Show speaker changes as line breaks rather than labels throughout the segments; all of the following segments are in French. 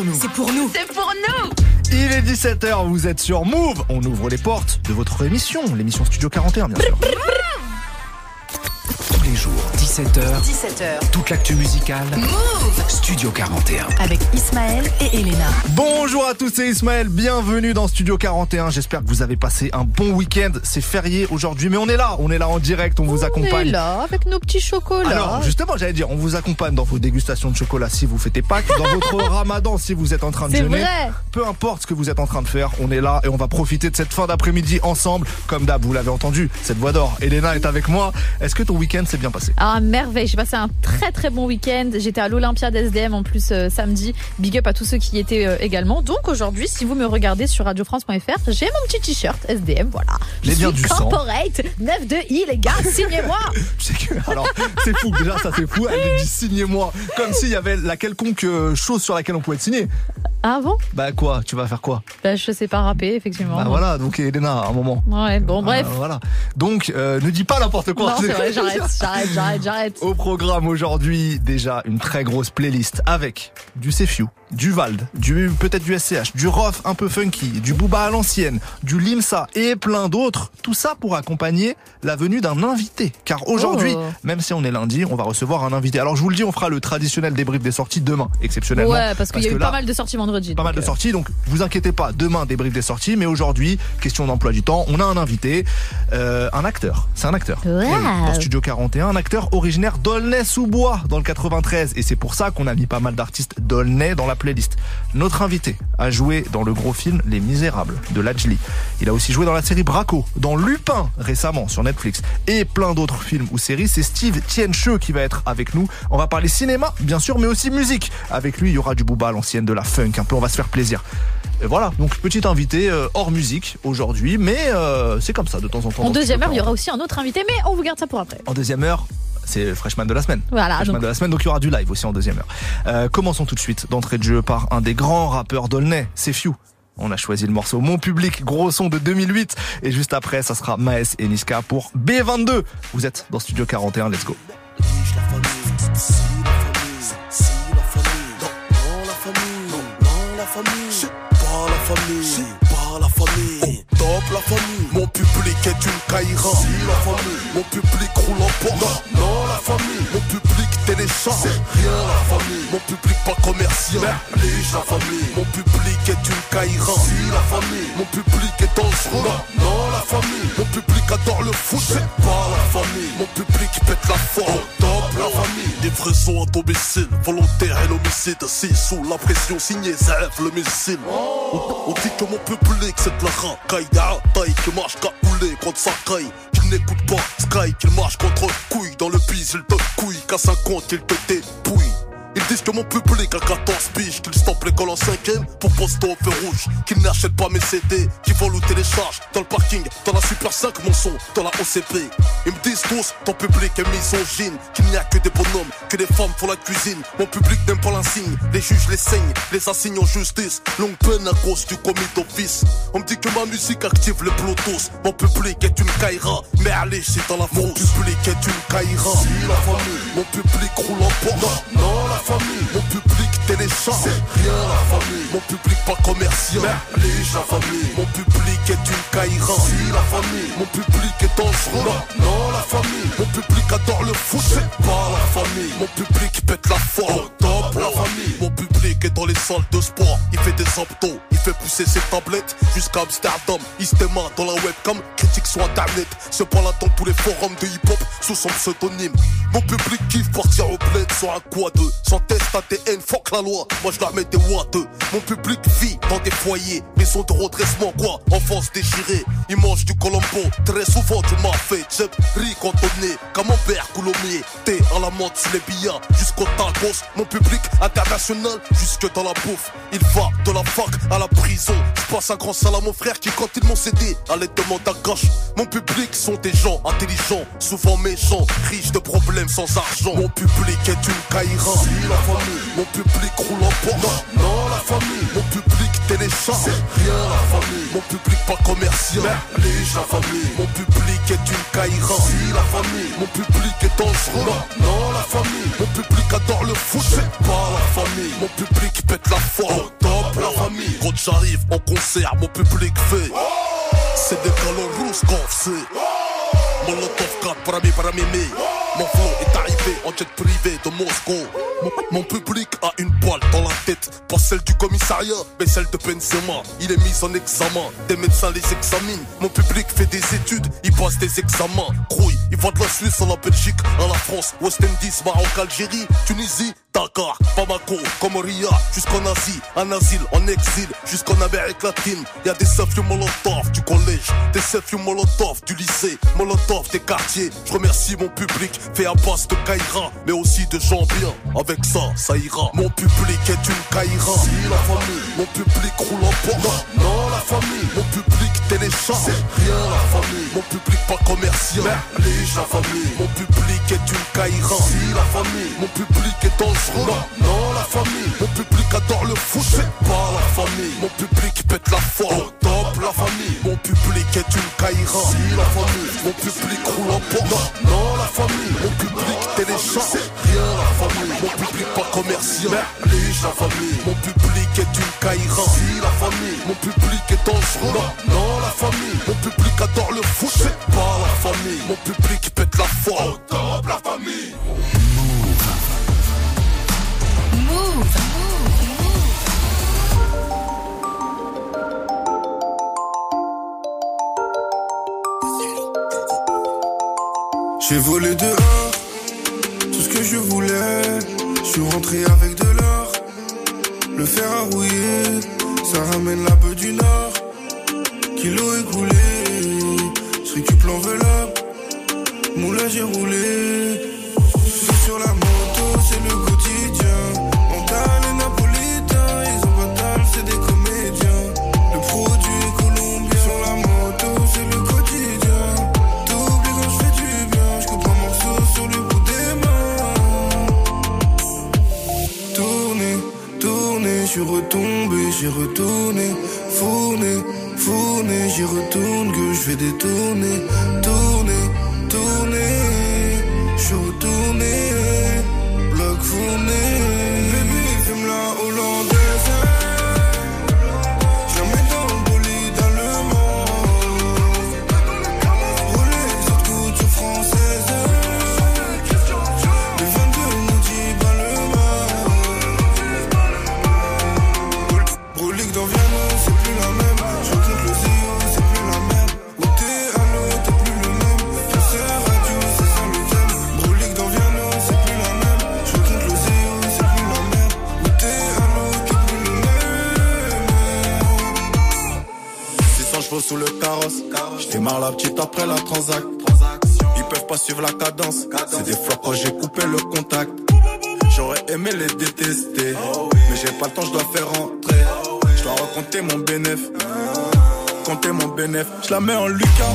pour nous.
C'est pour nous.
C'est pour nous.
Il est 17h, vous êtes sur Move. On ouvre les portes de votre émission, l'émission Studio 41 bien sûr.
17h,
17h.
toute l'actu musicale.
Move
Studio 41.
avec Ismaël et Elena.
Bonjour à tous, c'est Ismaël, bienvenue dans Studio 41. J'espère que vous avez passé un bon week-end. C'est férié aujourd'hui, mais on est là, on est là en direct, on vous
On est
accompagne.
là avec nos petits chocolats.
Alors justement, j'allais dire, on vous accompagne dans vos dégustations de chocolat si vous fêtez Pâques, dans votre ramadan si vous êtes en train de
c'est
jeûner.
vrai.
Peu importe ce que vous êtes en train de faire, on est là et on va profiter de cette fin d'après-midi ensemble. Comme d'hab, vous l'avez entendu, cette voix d'or. Elena est avec moi. Est-ce que ton week-end s'est bien passé?
Ah merveille, j'ai passé un très très bon week-end. J'étais à l'Olympia d'SDM en plus euh, samedi. Big up à tous ceux qui y étaient euh, également. Donc aujourd'hui, si vous me regardez sur radiofrance.fr, j'ai mon petit t-shirt SDM, voilà. Je suis
du
corporate, 9 de I les gars, signez-moi.
Je sais que- alors, c'est fou. Déjà, ça c'est fou. Elle dit signez-moi. Comme s'il y avait la quelconque euh, chose sur laquelle on pouvait te signer.
Ah bon?
Bah quoi? Tu vas faire quoi?
Bah, Je sais pas rapper, effectivement.
Bah voilà. Donc Elena, à un moment.
Ouais, bon bref.
Ah, voilà. Donc, ne dis pas n'importe quoi.
non, c'est vrai, j'arrête, j'arrête, j'arrête,
Au programme aujourd'hui, déjà une très grosse playlist avec du Sefiu, du Vald, du peut-être du SCH, du Rof un peu funky, du Booba à l'ancienne, du Limsa et plein d'autres. Tout ça pour accompagner la venue d'un invité. Car aujourd'hui,
Oh.
même si on est lundi, on va recevoir un invité. Alors je vous le dis, on fera le traditionnel débrief des sorties demain, exceptionnellement.
Ouais, parce qu'il y a eu
là,
pas mal de sorties vendredi.
pas mal de
euh,
sorties, donc vous inquiétez pas, demain débrief des sorties, mais aujourd'hui, question d'emploi du temps, on a un invité, euh, un acteur, c'est un acteur.
Wow.
Eh oui, Dans Studio 41, un acteur originaire d'Aulnay-sous-Bois dans le 93, et c'est pour ça qu'on a mis pas mal d'artistes d'Aulnay dans la playlist. Notre invité a joué dans le gros film Les Misérables de Lajli. Il a aussi joué dans la série Braco, dans Lupin récemment sur Netflix, et plein d'autres films ou séries. C'est Steve Tiencheux qui va être avec nous. On va parler cinéma, bien sûr, mais aussi musique. Avec lui, il y aura du booba à l'ancienne, de la funk, un peu, on va se faire plaisir. Et voilà, donc petit invité euh, hors musique aujourd'hui, mais euh, c'est comme ça de temps en temps.
En deuxième heure, il y
40.
aura aussi un autre invité, mais on vous garde ça pour après.
En deuxième heure, c'est le freshman de la semaine.
Voilà,
Freshman
donc
de la semaine, donc il y aura du live aussi en deuxième heure. Euh, commençons tout de suite d'entrée de jeu par un des grands rappeurs d'Aulnay, c'est Few. On a choisi le morceau Mon Public, gros son de 2008. Et juste après, ça sera Maes et Niska pour B22. Vous êtes dans Studio 41, let's go.
Top la famille, public est une caïra. Si la famille, mon public roule en Porsche. Non, non la famille, mon public télécharge. C'est rien la famille, mon public pas commercial. La famille, mon public est une caïra. Si la famille, mon public est dangereux. Non, non la famille, mon public adore le foot. C'est pas la famille, mon public pète la forme. Top la famille, livraison à domicile, volontaire et l'homicide. Si sous la pression signée, Zef le missile. On, on dit que mon public c'est de la racaille, taille qui marche cagoulé contre sa caille. Qui n'écoute pas Sky, qu'il marche contre couille. Dans le bise, il te couille, qu'à 50, il te dépouille. Ils disent que mon public a 14 piges, qu'ils stoppent l'école en cinquième pour poster au feu rouge, qu'ils n'achètent pas mes CD, qu'ils volent ou téléchargent dans le parking, dans la Super 5 mon son, dans la OCP. Ils me disent tous, ton public est misogyne, qu'il n'y a que des bonhommes, que des femmes font la cuisine. Mon public n'aime pas l'insigne, les juges les saignent, les assignent en justice. Longue peine à cause du commis d'office. On me dit que ma musique active les bluetooth. Mon public est une caïra, mais allez, c'est dans la Mon public est une caïra. Si la famille, mon public roule en Porsche. Non, non, la famille, mon public C'est rien la famille, mon public pas commercial. Merlige la famille, mon public est une caïra. Si la famille, mon public est dangereux. Non, non, la famille, mon public adore le foot. C'est pas la famille, mon public pète la forme. Top la famille, mon public est dans les salles de sport. Il fait des abdos, il fait pousser ses tablettes jusqu'à Amsterdam. Il se démarre dans la webcam, critique sur internet. Se prend là dans tous les forums de hip-hop sous son pseudonyme. Mon public kiffe partir au bled sur un quad. Sans test ADN, fuck la loi. Moi je la mets des watts. Mon public vit dans des foyers, maison de redressement, quoi? Enfance déchirée, il mange du colombo. Très souvent du mafé, Jeb, riz cantonné, camembert, coulommier. Thé à la menthe sur les billards, jusqu'au tacos. Mon public international, jusque dans la bouffe. Il va de la fac à la prison. Je passe un grand salam à mon frère qui, quand ils m'ont cédé, allait demander à gauche. Mon public sont des gens intelligents, souvent méchants, riches de problèmes sans argent. Mon public est une caïra. La famille, mon public Non, non, la famille, mon public télécharge. C'est rien la famille, mon public pas commercial. Merlige la famille, mon public est une caïra. Si la famille, mon public est dangereux. Non, non, la famille, mon public adore le foot. C'est pas la famille, mon public pète la forme. Top la famille, quand j'arrive en concert, mon public fait. C'est des galons rousses qu'on fait. Molotov 4 para mi, para mimi. Mon flow est arrivé en jet privé de Moscou. Mon, public a une poêle dans la tête. Pas celle du commissariat, mais celle de Benzema. Il est mis en examen, des médecins les examinent. Mon public fait des études, il passe des examens. Crouille, il va de la Suisse à la Belgique, à la France, West Indies, Maroc, Algérie, Tunisie, Dakar, Bamako, Comoria, jusqu'en Asie, en asile, en exil, jusqu'en Amérique latine. Y a des selfies Molotov du collège, des selfies Molotov du lycée, Molotov des quartiers. Je remercie mon public, fait à base de Kaira, mais aussi de gens bien. Avec ça, ça ira. Mon public est une Kaira. Si la famille, mon public roule en Porsche. Non, la famille, mon public télécharge. C'est rien la famille, mon public pas commercial. Merlige la famille, mon public est une Kaira. Si la famille, mon public est dangereux. Non, la famille, mon public adore le foot. C'est pas la famille, mon public pète la forme. Top la famille, mon public est une Kaira. Si la famille, mon public roule en Porsche. Non, la famille, mon public télécharge. C'est rien la famille, mon public pas commercial. Merlige la famille, mon public est une Kaira. Si la famille, mon public est dangereux. Non, non, la famille, mon public adore le foot. C'est pas la famille, mon public pète la forme. Top la famille.
J'ai volé dehors tout ce que je voulais. Je suis rentré avec de l'or. Le fer à rouiller, ça ramène la beuh du nord. Kilo écoulé, je récup l'enveloppe. Moulin j'ai roulé. Suis retombé, j'ai retourné. Fourné, fourné, j'y retourne que je vais détourner. Tourner,
démarre la petite après la transac. Ils peuvent pas suivre la cadence. C'est des flops quand j'ai coupé le contact. J'aurais aimé les détester. Mais j'ai pas le temps, je dois faire rentrer. Je dois raconter mon bénéf. Compter mon bénéf. Je la mets en Lucas,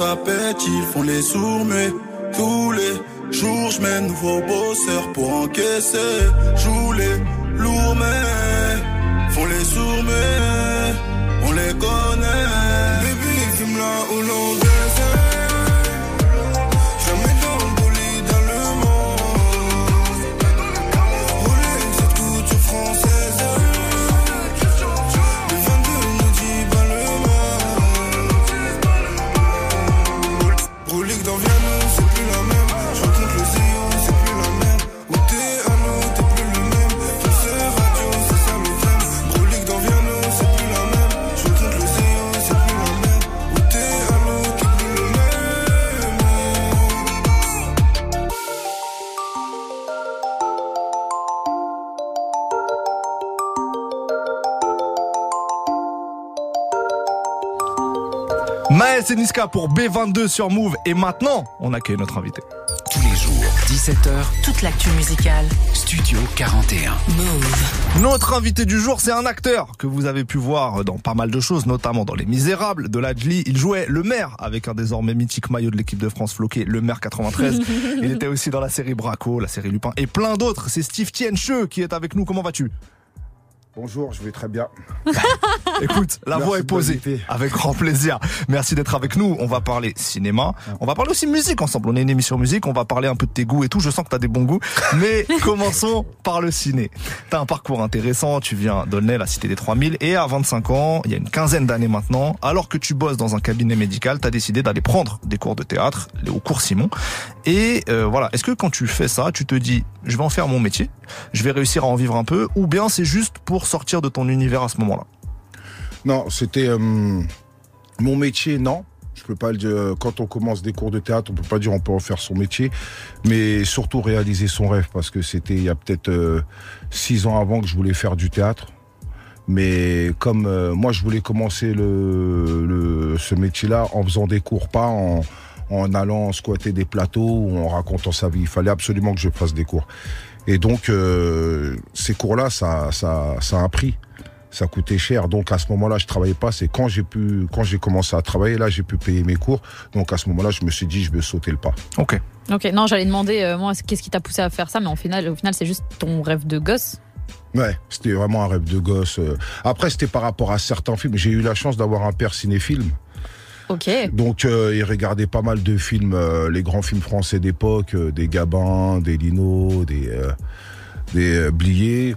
ça pète, ils font les sourds, mais tous les jours, je mets nouveau bosseur pour encaisser. Joue les lourds, mais font les sourds, mais on les connaît.
Baby, fume la hollandaise.
Maël et Niska pour B22 sur Move. Et maintenant, on accueille notre invité.
Tous les jours, 17h,
Toute l'actu musicale.
Studio 41.
Move.
Notre invité du jour, c'est un acteur que vous avez pu voir dans pas mal de choses, notamment dans Les Misérables de Ladjli. Il jouait le maire avec un désormais mythique maillot de l'équipe de France floqué, le maire 93. Il était aussi dans la série Braco, la série Lupin et plein d'autres. C'est Steve Tiencheux qui est avec nous. Comment vas-tu?
Bonjour, je vais très bien.
Écoute, la
Merci
voix est posée. Avec grand plaisir. Merci d'être avec nous. On va parler cinéma. On va parler aussi musique ensemble. On est une émission musique. On va parler un peu de tes goûts et tout. Je sens que t'as des bons goûts. Mais commençons par le ciné. T'as un parcours intéressant. Tu viens d'Aulnay, la cité des 3000. Et à 25 ans, il y a une quinzaine d'années maintenant, alors que tu bosses dans un cabinet médical, t'as décidé d'aller prendre des cours de théâtre au cours Simon. Et euh, voilà. Est-ce que quand tu fais ça, tu te dis, je vais en faire mon métier, je vais réussir à en vivre un peu, ou bien c'est juste pour sortir de ton univers à ce moment-là
Non, c'était euh, mon métier, non. Je peux pas le. Quand on commence des cours de théâtre, on peut pas dire on peut en faire son métier, mais surtout réaliser son rêve parce que c'était il y a peut-être euh, six ans avant que je voulais faire du théâtre. Mais comme euh, moi, je voulais commencer le, le- ce métier-là en faisant des cours, pas en, en allant squatter des plateaux ou en racontant sa vie. Il fallait absolument que je fasse des cours. Et donc, euh, ces cours-là, ça, ça, ça a un prix. Ça coûtait cher. Donc, à ce moment-là, je travaillais pas. C'est quand j'ai pu, quand j'ai commencé à travailler, là, j'ai pu payer mes cours. Donc, à ce moment-là, je me suis dit, je vais sauter le pas.
Ok.
Ok, non, j'allais demander, euh, moi, qu'est-ce qui t'a poussé à faire ça, mais au final, au final c'est juste ton rêve de gosse.
Ouais, c'était vraiment un rêve de gosse. euh. Après, c'était par rapport à certains films. J'ai eu la chance d'avoir un père cinéphile.
Ok.
Donc, euh, il regardait pas mal de films, euh, les grands films français d'époque, euh, des Gabin, des Lino, des, euh, des euh, Blier,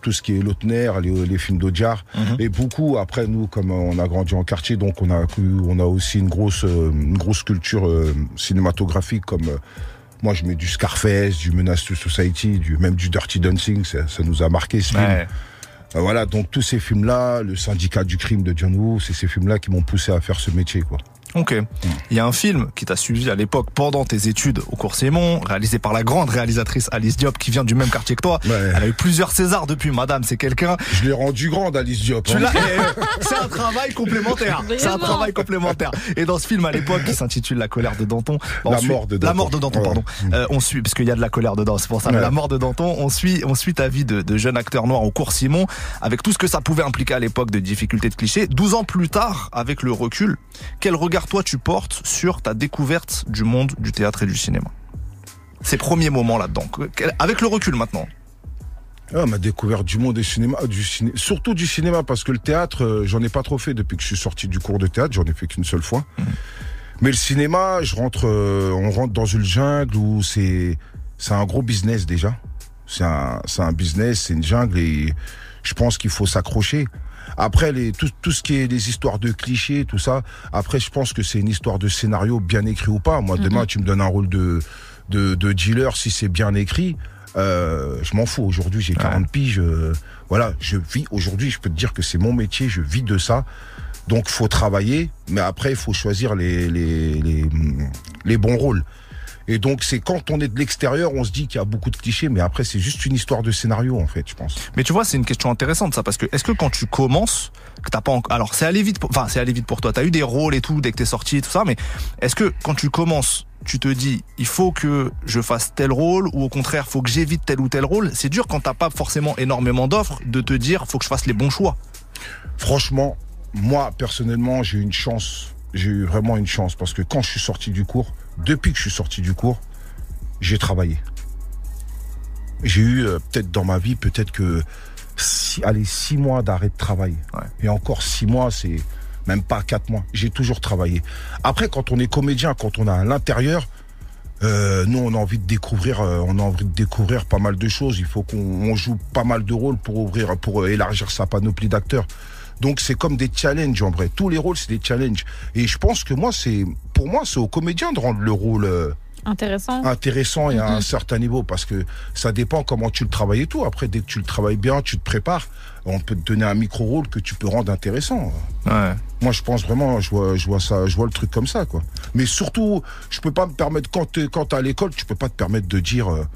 tout ce qui est Lautner, les, les films d'Audiard.
Mhm.
Et beaucoup, après, nous, comme on a grandi en quartier, donc on a, on a aussi une grosse, une grosse culture euh, cinématographique, comme euh, moi, je mets du Scarface, du Menace to Society, du, même du Dirty Dancing, ça, ça nous a marqué ce film. Euh, voilà, donc tous ces films-là, le syndicat du crime de John Woo, c'est ces films-là qui m'ont poussé à faire ce métier, quoi.
Ok. Il y a un film qui t'a suivi à l'époque pendant tes études au cours Simon, réalisé par la grande réalisatrice Alice Diop qui vient du même quartier que toi.
Ouais.
Elle a eu plusieurs Césars depuis, madame, c'est quelqu'un.
Je l'ai rendu grande, Alice Diop.
Tu
hein.
l'as- eh, C'est un travail complémentaire. C'est un travail complémentaire. Et dans ce film à l'époque qui s'intitule La colère de Danton, on
La
suit-
mort de
La
Danton.
mort de Danton,
Ouais.
pardon. Euh, on suit parce qu'il y a de la colère dedans, c'est pour ça.
Ouais.
La mort de Danton, on suit, on suit ta vie de, de jeune acteur noir au cours Simon, avec tout ce que ça pouvait impliquer à l'époque de difficultés de clichés. 12 ans plus tard, avec le recul, quel regard toi tu portes sur ta découverte du monde du théâtre et du cinéma Ces premiers moments là-dedans, avec le recul maintenant.
Ah, ma découverte du monde du cinéma, du ciné, surtout du cinéma, parce que le théâtre, euh, j'en ai pas trop fait depuis que je suis sorti du cours de théâtre, j'en ai fait qu'une seule fois. Mais le cinéma, je rentre, euh, on rentre dans une jungle où c'est, c'est un gros business déjà. C'est un, c'est un business, c'est une jungle et je pense qu'il faut s'accrocher. Après, les, tout, tout ce qui est les histoires de clichés, tout ça, après, je pense que c'est une histoire de scénario bien écrit ou pas. Moi, demain, tu me donnes un rôle de, de, de dealer si c'est bien écrit. Euh, je m'en fous. Aujourd'hui, j'ai 40 piges. euh, voilà, je vis. Aujourd'hui, je peux te dire que c'est mon métier. Je vis de ça. Donc, faut travailler. Mais après, il faut choisir les, les, les, les bons rôles. Et donc, c'est quand on est de l'extérieur, on se dit qu'il y a beaucoup de clichés. Mais après, c'est juste une histoire de scénario, en fait, je pense.
Mais tu vois, c'est une question intéressante ça, parce que est-ce que quand tu commences, que t'as pas, en- alors c'est allé vite, pour- enfin c'est allé vite pour toi. T'as eu des rôles et tout dès que t'es sorti, et tout ça, mais est-ce que quand tu commences, tu te dis, il faut que je fasse tel rôle, ou au contraire, faut que j'évite tel ou tel rôle. C'est dur quand t'as pas forcément énormément d'offres de te dire, faut que je fasse les bons choix.
Franchement, moi, personnellement, j'ai eu une chance. J'ai eu vraiment une chance parce que quand je suis sorti du cours, depuis que je suis sorti du cours, j'ai travaillé. J'ai eu euh, peut-être dans ma vie, peut-être que six, allez, six mois d'arrêt de travail.
Ouais.
Et encore six mois, c'est même pas quatre mois. J'ai toujours travaillé. Après, quand on est comédien, quand on est à l'intérieur, euh, nous, on a envie de découvrir, euh, on a envie de découvrir pas mal de choses. Il faut qu'on on joue pas mal de rôles pour ouvrir, pour euh, élargir sa panoplie d'acteurs. Donc c'est comme des challenges en vrai. Tous les rôles c'est des challenges. Et je pense que moi c'est, pour moi c'est au comédien de rendre le rôle euh,
Intéressant.
intéressant et à un certain niveau parce que ça dépend comment tu le travailles et tout. Après dès que tu le travailles bien, tu te prépares, on peut te donner un micro rôle que tu peux rendre intéressant.
Ouais.
Moi, je pense vraiment, je vois, je vois ça, je vois le truc comme ça, quoi. Mais surtout, je peux pas me permettre quand t'es, quand t'es à l'école, tu peux pas te permettre de dire euh,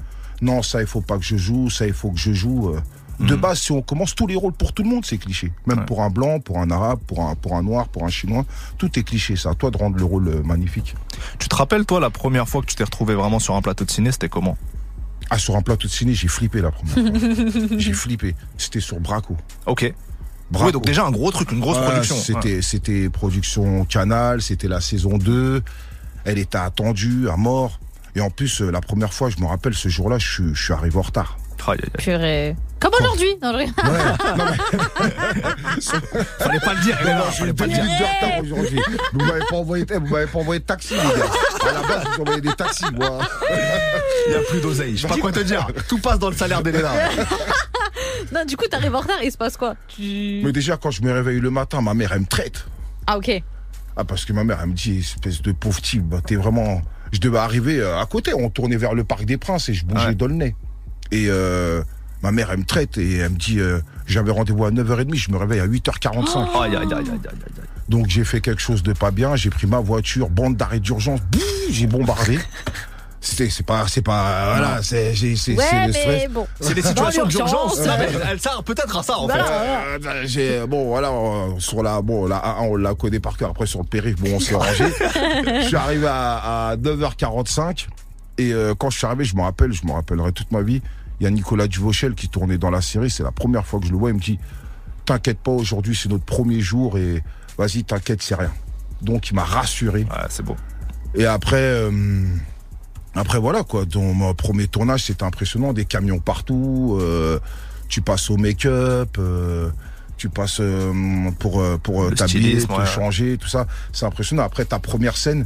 non, ça il faut pas que je joue, ça il faut que je joue. euh. De
Mm.
base, si on commence tous les rôles pour tout le monde, c'est cliché. Même
Ouais.
pour un blanc, pour un arabe, pour un, pour un noir, pour un chinois, tout est cliché. C'est à toi de rendre le rôle euh, magnifique.
Tu te rappelles, toi, la première fois que tu t'es retrouvé vraiment sur un plateau de ciné, c'était comment?
Ah, sur un plateau de ciné, j'ai flippé la première fois. j'ai flippé. C'était sur Braco.
Ok.
Braco.
Oui, donc déjà un gros truc, une grosse
Ouais,
production.
C'était, c'était production Canal, c'était la saison 2. Elle était attendue à mort. Et en plus, euh, la première fois, je me rappelle, ce jour-là, je suis arrivé en retard.
Aïe.
Purée. Comme aujourd'hui. Non, je-
Ouais, non, mais
Fallait pas le dire, Elena,
j'ai
fallait pas le dire.
minutes de retard aujourd'hui. Vous m'avez pas envoyé, eh, vous m'avez pas envoyé de taxi, les gars. À la base, vous envoyez des taxis, moi.
Il y a plus d'oseille. Je sais pas quoi te dire. Tout passe dans le salaire d'Elena.
non, du coup, t'arrives en retard et il se passe quoi? Tu...
Mais déjà, quand je me réveille le matin, ma mère, elle me traite.
Ah, ok.
Ah, parce que ma mère, elle me dit, espèce de pauvre type, bah, t'es vraiment. Je devais arriver euh, à côté, on tournait vers le Parc des Princes et je bougeais
Ouais.
d'Aulnay. Et euh, ma mère, elle me traite et elle me dit, euh, j'avais rendez-vous à 9h30, je me réveille à 8h45.
Aïe, aïe, aïe, aïe, aïe, aïe, aïe.
Donc j'ai fait quelque chose de pas bien, j'ai pris ma voiture, bande d'arrêt d'urgence, j'ai bombardé. C'était, c'est pas, c'est pas, voilà, c'est, c'est, c'est
Ouais,
le stress.
bon.
C'est des situations d'urgence. Elle sert peut-être à ça, en fait.
Voilà.
Euh, j'ai bon voilà euh, sur la bon la A1 on la connaît par cœur après sur le périph bon on s'est rangé je suis arrivé à, à 9h45 et euh, quand je suis arrivé je me rappelle je me rappellerai toute ma vie il y a Nicolas Duvauchel qui tournait dans la série c'est la première fois que je le vois il me dit t'inquiète pas aujourd'hui c'est notre premier jour et vas-y t'inquiète c'est rien donc il m'a rassuré
Ouais, c'est beau.
et après, euh, après voilà quoi. Dans mon premier tournage, c'était impressionnant, des camions partout. euh, tu passes au make-up, euh, tu passes euh, pour pour
Le
t'habiller, te
ouais.
changer, tout ça. C'est impressionnant. Après ta première scène,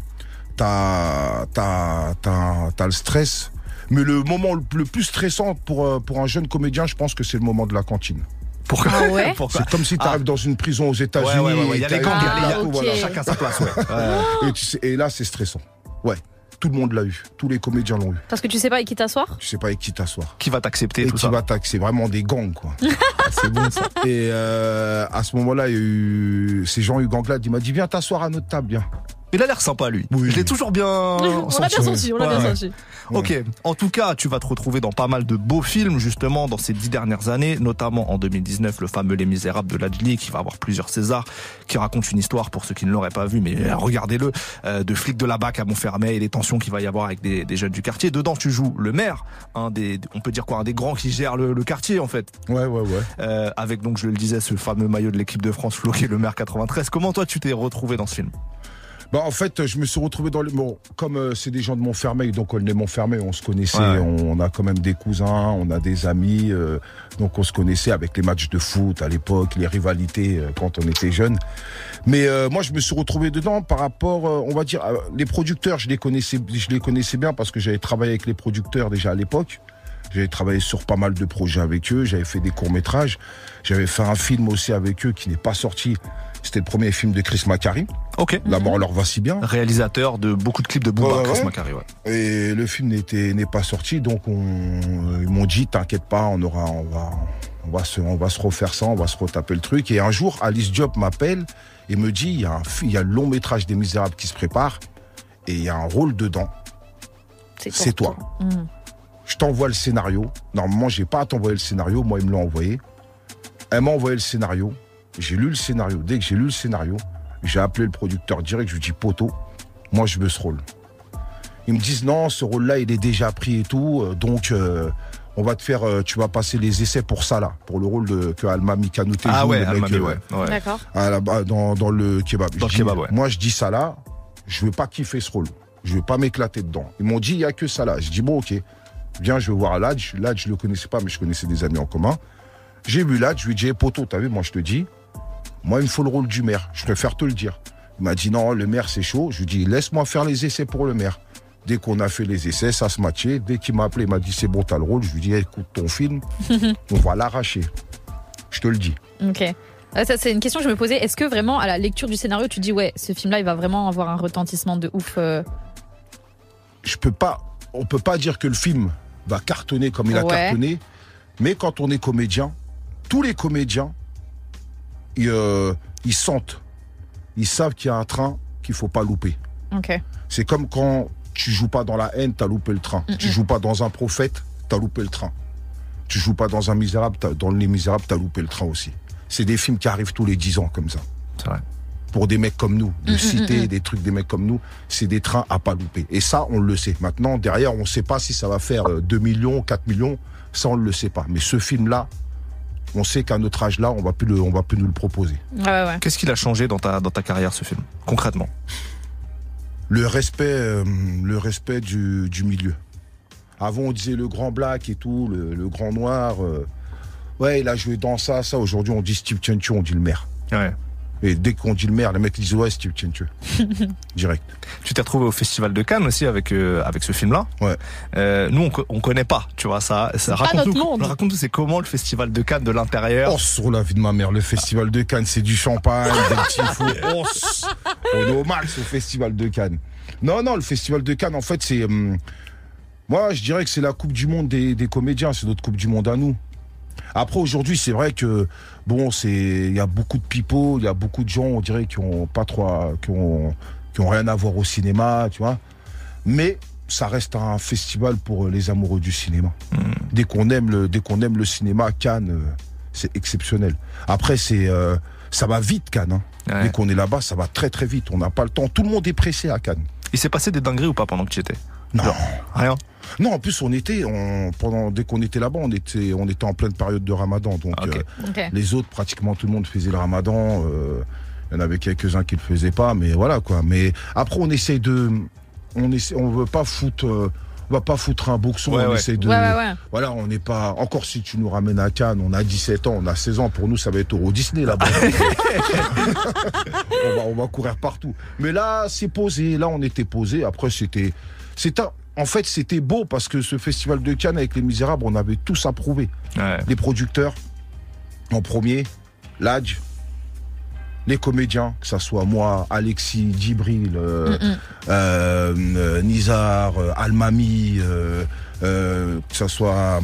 t'as t'as t'as t'as le stress. Mais le moment le plus stressant pour euh, pour un jeune comédien, je pense que c'est le moment de la cantine.
Pourquoi
Ah ouais
Pourquoi
C'est comme si tu arrives dans une prison aux États-Unis.
ouais, ouais, ouais. Il y a les gangs, il y a les- il y a-
Ah, ok.
voilà.
Chacun sa place, ouais. Ouais.
Et, tu sais- et là, c'est stressant. Ouais. Tout le monde l'a eu. Tous les comédiens l'ont eu.
Parce que tu sais pas avec qui t'asseoir
Tu sais pas avec qui t'asseoir.
Qui va t'accepter, tout
qui
ça
va C'est vraiment des gangs, quoi.
C'est bon, ça.
et euh, à ce moment-là, il y a eu ces gens eu Ganglade. Il m'a dit Viens t'asseoir à notre table, viens.
Il a l'air sympa, lui.
Oui.
Je l'ai toujours bien
On l'a bien senti, on l'a
Ouais,
bien
ouais.
senti.
Ok. En tout cas, tu vas te retrouver dans pas mal de beaux films, justement, dans ces dix dernières années, notamment en 2019, le fameux Les Misérables de Lajli, qui va avoir plusieurs Césars, qui raconte une histoire, pour ceux qui ne l'auraient pas vu, mais euh, regardez-le, euh, de flics de la BAC à Montfermeil et les tensions qu'il va y avoir avec des, des jeunes du quartier. Dedans, tu joues le maire, un des, on peut dire quoi, un des grands qui gère le, le quartier, en fait.
Ouais, ouais, ouais.
Euh, avec, donc, je le disais, ce fameux maillot de l'équipe de France floqué, le maire 93. Comment toi, tu t'es retrouvé dans ce film?
Bah, en fait, je me suis retrouvé dans le. Bon, comme euh, c'est des gens de Montfermeil, donc on est Montfermeil, on se connaissait,
Ouais.
on, a quand même des cousins, on a des amis, euh, donc on se connaissait avec les matchs de foot à l'époque, les rivalités euh, quand on était jeune. Mais euh, moi, je me suis retrouvé dedans par rapport, euh, on va dire, euh, les producteurs, je les connaissais, je les connaissais bien parce que j'avais travaillé avec les producteurs déjà à l'époque. J'avais travaillé sur pas mal de projets avec eux, j'avais fait des courts-métrages, j'avais fait un film aussi avec eux qui n'est pas sorti. C'était le premier film de Chris Macari,
Ok.
La mort leur va si bien.
Réalisateur de beaucoup de clips de Booba,
Ouais,
Chris
ouais.
Macari, ouais.
Et le film n'était n'est pas sorti, donc on, ils m'ont dit t'inquiète pas, on aura, on va, on va se, on va se refaire ça, on va se retaper le truc. Et un jour, Alice Diop m'appelle et me dit il y a un, il y a le long métrage des Misérables qui se prépare et il y a un rôle dedans. C'est toi.
Mm.
Je t'envoie le scénario. Normalement, j'ai pas à t'envoyer le scénario. Moi, ils me l'ont envoyé. Elle m'a envoyé le scénario. J'ai lu le scénario. Dès que j'ai lu le scénario, j'ai appelé le producteur direct. Je lui dis poteau, moi, je veux ce rôle. Ils me disent non, ce rôle-là, il est déjà pris et tout. euh, Donc, euh, on va te faire. euh, tu vas passer les essais pour ça là, pour le rôle de, que Alma Mikanouté
Ah
joue,
ouais,
le mec,
Almami,
euh,
ouais. ouais.
D'accord.
à la- dans, dans le kebab.
Dans
Je
le
dis,
kebab, ouais.
Moi, je dis ça là, je veux pas kiffer ce rôle. Je veux pas m'éclater dedans. Ils m'ont dit, il y a que ça là. Je dis, bon, ok. Viens, je veux voir Ladj. Ladj, je le connaissais pas, mais je connaissais des amis en commun. J'ai vu Ladj, je lui ai dit, hey, poto, t'as vu, moi, je te dis, moi, il me faut le rôle du maire. Je préfère te le dire. Il m'a dit, non, le maire, c'est chaud. Je lui ai dit, laisse-moi faire les essais pour le maire. Dès qu'on a fait les essais, ça se matchait. Dès qu'il m'a appelé, il m'a dit, c'est bon, t'as le rôle. Je lui ai dit, écoute, ton film, on va l'arracher. Je te le dis.
Ok. Ça, c'est une question que je me posais. Est-ce que vraiment, à la lecture du scénario, tu dis, ouais, ce film-là, il va vraiment avoir un retentissement de ouf euh,
je peux pas, on peut pas dire que le film va cartonner comme il a cartonné, mais quand on est comédien, tous les comédiens, ils, euh, ils sentent, ils savent qu'il y a un train qu'il faut pas louper.
Ok.
C'est comme quand tu joues pas dans la haine, t'as loupé le train.
Mm,
Tu
mm.
joues pas dans un prophète, t'as loupé le train. Tu joues pas dans un misérable, t'as- dans Les Misérables, t'as loupé le train aussi. C'est des films qui arrivent tous les 10 ans comme ça.
C'est vrai.
Pour des mecs comme nous,
Mm,
de citer des trucs des mecs comme nous, c'est des trains à pas louper. Et ça, on le sait. Maintenant, derrière, on sait pas si ça va faire euh, 2 millions, 4 millions. Ça, on le sait pas. Mais ce film-là, on sait qu'à notre âge-là, on va plus le, on va plus nous le proposer.
Ouais, ouais, ouais.
Qu'est-ce qu'il a changé dans ta, dans ta carrière, ce film Concrètement?
le respect, euh, le respect du, du milieu. Avant, on disait le grand black et tout, le, le grand noir. euh, ouais, il a joué dans ça, ça. Aujourd'hui, on dit Steve Chenchu, on dit le maire.
Ouais.
Et dès qu'on dit le maire, les mecs disent ouais, Steve Chenchu. Direct.
Tu t'es retrouvé au Festival de Cannes aussi avec, euh, avec ce film-là.
Ouais.
Euh, nous, on, on connaît pas, tu vois, ça. ça raconte-nous,
monde.
raconte-nous, c'est comment le Festival de Cannes de l'intérieur
Oh, sur la vie de ma mère, le festival de Cannes, c'est du champagne, des petits fous. Oh, on est au max au festival de Cannes. Non, non, le festival de Cannes, en fait, c'est. hum, moi, je dirais que c'est la Coupe du Monde des, des comédiens, c'est notre Coupe du Monde à nous. Après, aujourd'hui, c'est vrai que, bon, c'est. Il y a beaucoup de pipeaux, il y a beaucoup de gens, on dirait, qui ont pas trop. à- qui ont, qui ont rien à voir au cinéma, tu vois. Mais ça reste un festival pour les amoureux du cinéma. Dès qu'on aime le, dès qu'on aime le cinéma, Cannes, euh, c'est exceptionnel. Après, c'est, euh, ça va vite Cannes. hein.
Ouais.
Dès qu'on est là-bas, ça va très très vite. On n'a pas le temps. Tout le monde est pressé à Cannes.
Il s'est passé des dingueries ou pas pendant que tu étais?
Non.
Rien?
Non, en plus on était, on, pendant, dès qu'on était là-bas, on était, on était en pleine période de Ramadan. Donc euh, les autres, pratiquement tout le monde faisait le Ramadan. euh, il y en avait quelques-uns qui le faisaient pas, mais voilà quoi. Mais après, on essaye de, on essaie, on veut pas foutre, euh, on va pas foutre un boxon.
Ouais,
on
ouais.
essaye de,
Ouais, ouais, ouais.
voilà, on n'est pas. Encore si tu nous ramènes à Cannes, on a 17 ans, on a 16 ans. Pour nous, ça va être Euro Disney là-bas. on, va, on va courir partout. Mais là, c'est posé. Là, on était posé. Après, c'était, c'était, en fait, c'était beau parce que ce festival de Cannes avec les Misérables, on avait tous approuvé.
Ouais.
Les producteurs, en premier, l'Adj, les comédiens, que ça soit moi, Alexis, Djibril, euh,
Mm, mm.
euh, euh, Nizar, euh, Almami, euh, euh, que ça soit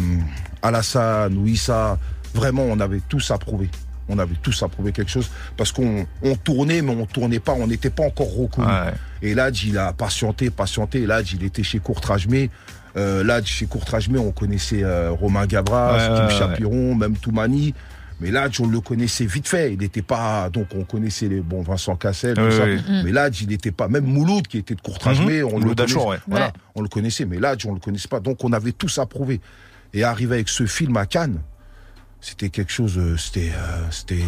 Alassane ou Issa, vraiment, on avait tous approuvé. On avait tous approuvé quelque chose parce qu'on on tournait, mais on tournait pas, on n'était pas encore reconnus.
Ouais.
Et Ladj, il a patienté, patienté. Ladj, il était chez Courtrajmé. Euh, Ladj, chez Courtrajmé, on connaissait euh, Romain Gabras,
Ouais,
Kim
ouais, ouais.
Chapiron, même Toumani. Mais Ladj, on le connaissait vite fait. Il n'était pas. Donc, on connaissait les bons Vincent Cassel, tout
Oui,
ça.
oui.
Mais Ladj, il n'était pas. Même Mouloud, qui était de Courtrajmé, on le
Mouloud ouais.
Voilà,
Ouais.
on le connaissait. Mais Ladj, on le connaissait pas. Donc, on avait tous approuvé. Et arriver avec ce film à Cannes, c'était quelque chose. euh, C'était. euh, c'était.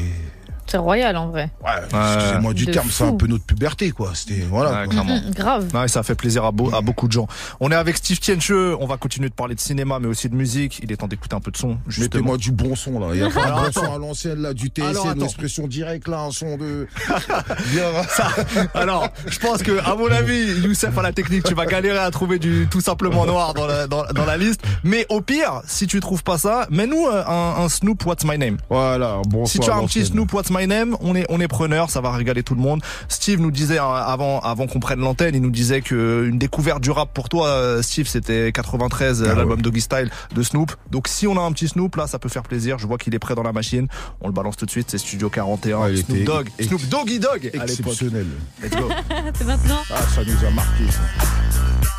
C'est royal en vrai.
Ouais, excusez-moi du
De
terme, c'est un peu notre puberté, quoi. C'était. Voilà.
Ouais,
quoi.
clairement.
Grave.
Ouais, ça fait plaisir à, beau- à beaucoup de gens. On est avec Steve Tiencheux, on va continuer de parler de cinéma mais aussi de musique. Il est temps d'écouter un peu de son.
Mettez-moi du bon son là. Il y a pas un bon son à l'ancienne là, du TSC,
attends.
de l'expression directe là, un son de. Bien.
Alors, je pense que, à mon avis, Youssef à la technique, tu vas galérer à trouver du tout simplement noir dans la, dans, dans la liste. Mais au pire, si tu trouves pas ça, mets-nous euh, un, un Snoop What's My Name.
Voilà, bon
Si tu as un petit. Snoop What's My Name, on est on est preneur, ça va régaler tout le monde. Steve nous disait hein, avant avant qu'on prenne l'antenne, il nous disait que une découverte du rap pour toi, euh, Steve, c'était 93 euh,
Ah
l'album
ouais.
Doggy Style de Snoop. Donc si on a un petit Snoop là, ça peut faire plaisir. Je vois qu'il est prêt dans la machine. On le balance tout de suite. C'est Studio 41.
Ah,
Snoop Dogg, Snoop Doggy Dogg à l'époque.
Exceptionnel.
Let's go.
C'est maintenant.
Ah, ça nous a marqué ça.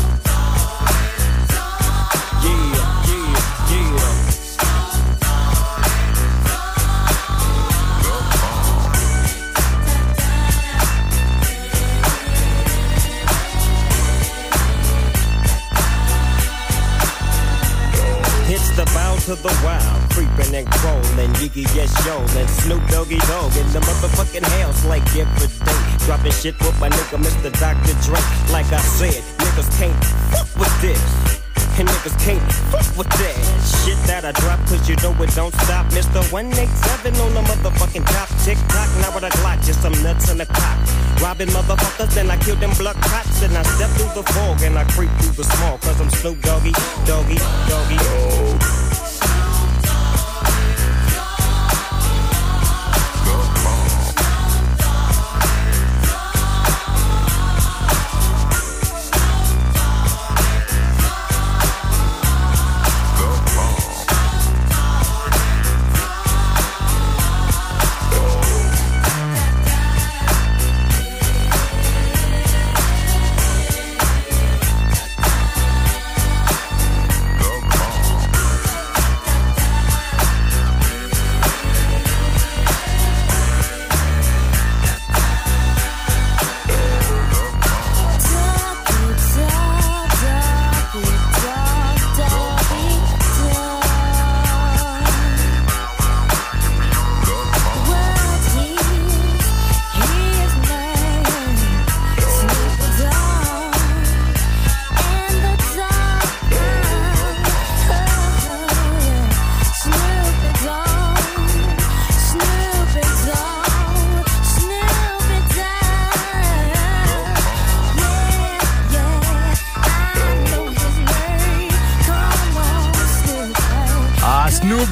The bow to the wild, creeping and crawling, Yiggy yes yo, and Snoop Doggy Dog in the motherfucking house like every day. Dropping shit with my nigga Mr. Dr. Dre. Like I said, niggas can't fuck with this. And niggas can't fuck with that shit that I drop, cause you know it don't stop. Mr. 187 on the motherfucking top. Tick tock, now with a Glock, just some nuts in the cock. Robbing motherfuckers, then I kill them blood cops. And I step through the fog and I creep through the small, cause I'm Snoop Doggy, Doggy, Doggy.
Ah,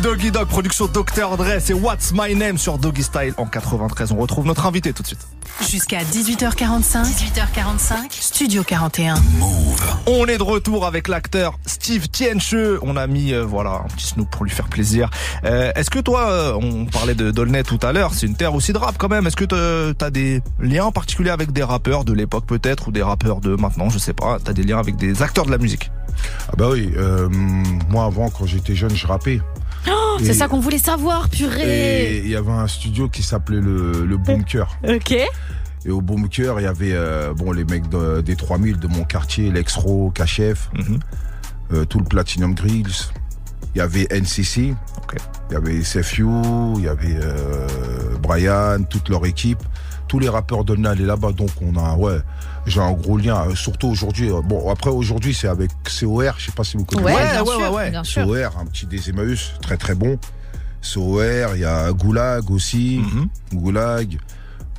Doggy Dog, production Dr. Dre, c'est What's My Name sur Doggy Style en 93. On retrouve notre invité tout de suite.
Jusqu'à 18h45. 18h45. Studio 41.
On est de retour avec l'acteur Steve Tienche. On a mis euh, voilà un petit Snoop pour lui faire plaisir. Euh, Est-ce que toi, euh, on parlait de Dolnay tout à l'heure, c'est une terre aussi de rap quand même. Est-ce que t'as des liens particuliers avec des rappeurs de l'époque peut-être ou des rappeurs de maintenant, je sais pas. T'as des liens avec des acteurs de la musique?
Ah bah oui, euh, moi avant quand j'étais jeune je rappais.
Oh, c'est ça qu'on voulait savoir, purée.
Et il y avait un studio qui s'appelait le, le Bunker.
Ok.
Et au Bunker, il y avait euh, bon les mecs de- des 3000 de mon quartier, l'Exro, Kachef,
Mhm.
euh, tout le Platinum Grills. Il y avait NCC,
Ok.
il y avait SFU, il y avait euh, Brian, toute leur équipe. Tous les rappeurs de Nal est là-bas, donc on a ouais, j'ai un gros lien. euh, Surtout aujourd'hui. euh, Bon après aujourd'hui c'est avec COR, je sais pas si vous connaissez.
Ouais,
Ouais,
bien
ouais,
sûr,
ouais, ouais.
bien sûr.
COR, un petit des Emmaüs, très très bon. COR, il y a Goulag aussi,
Mhm.
Goulag.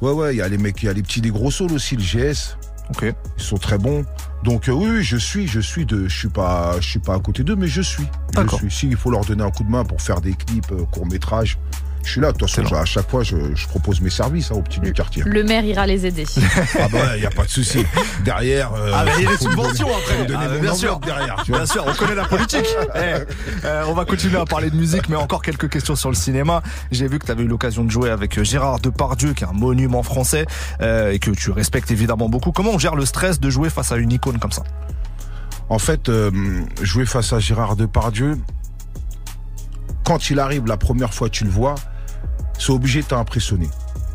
Ouais, ouais, il y a les mecs, il y a les petits, des gros saules aussi, le GS.
Ok.
Ils sont très bons. Donc euh, oui, oui, je suis, je suis de, je suis pas, je suis pas à côté d'eux, mais je suis. Je
D'accord.
suis. S'il faut leur donner un coup de main pour faire des clips, euh, courts métrages, je suis là. De toute façon, à chaque fois, je, je propose mes services hein, aux petits du quartier.
Le maire ira les aider.
ah bah, il y a pas de souci. Derrière. euh,
Ah, mais il y a des subventions après.
donner
Ah,
mon
bien sûr.
derrière. Tu vois.
Bien sûr, on connaît la politique. Eh, euh, on va continuer à parler de musique, mais encore quelques questions sur le cinéma. J'ai vu que tu avais eu l'occasion de jouer avec euh, Gérard Depardieu, qui est un monument français, euh, et que tu respectes évidemment beaucoup. Comment on gère le stress de jouer face à une icône comme ça?
En fait, euh, jouer face à Gérard Depardieu, quand il arrive la première fois, tu le vois, c'est obligé de t'impressionner.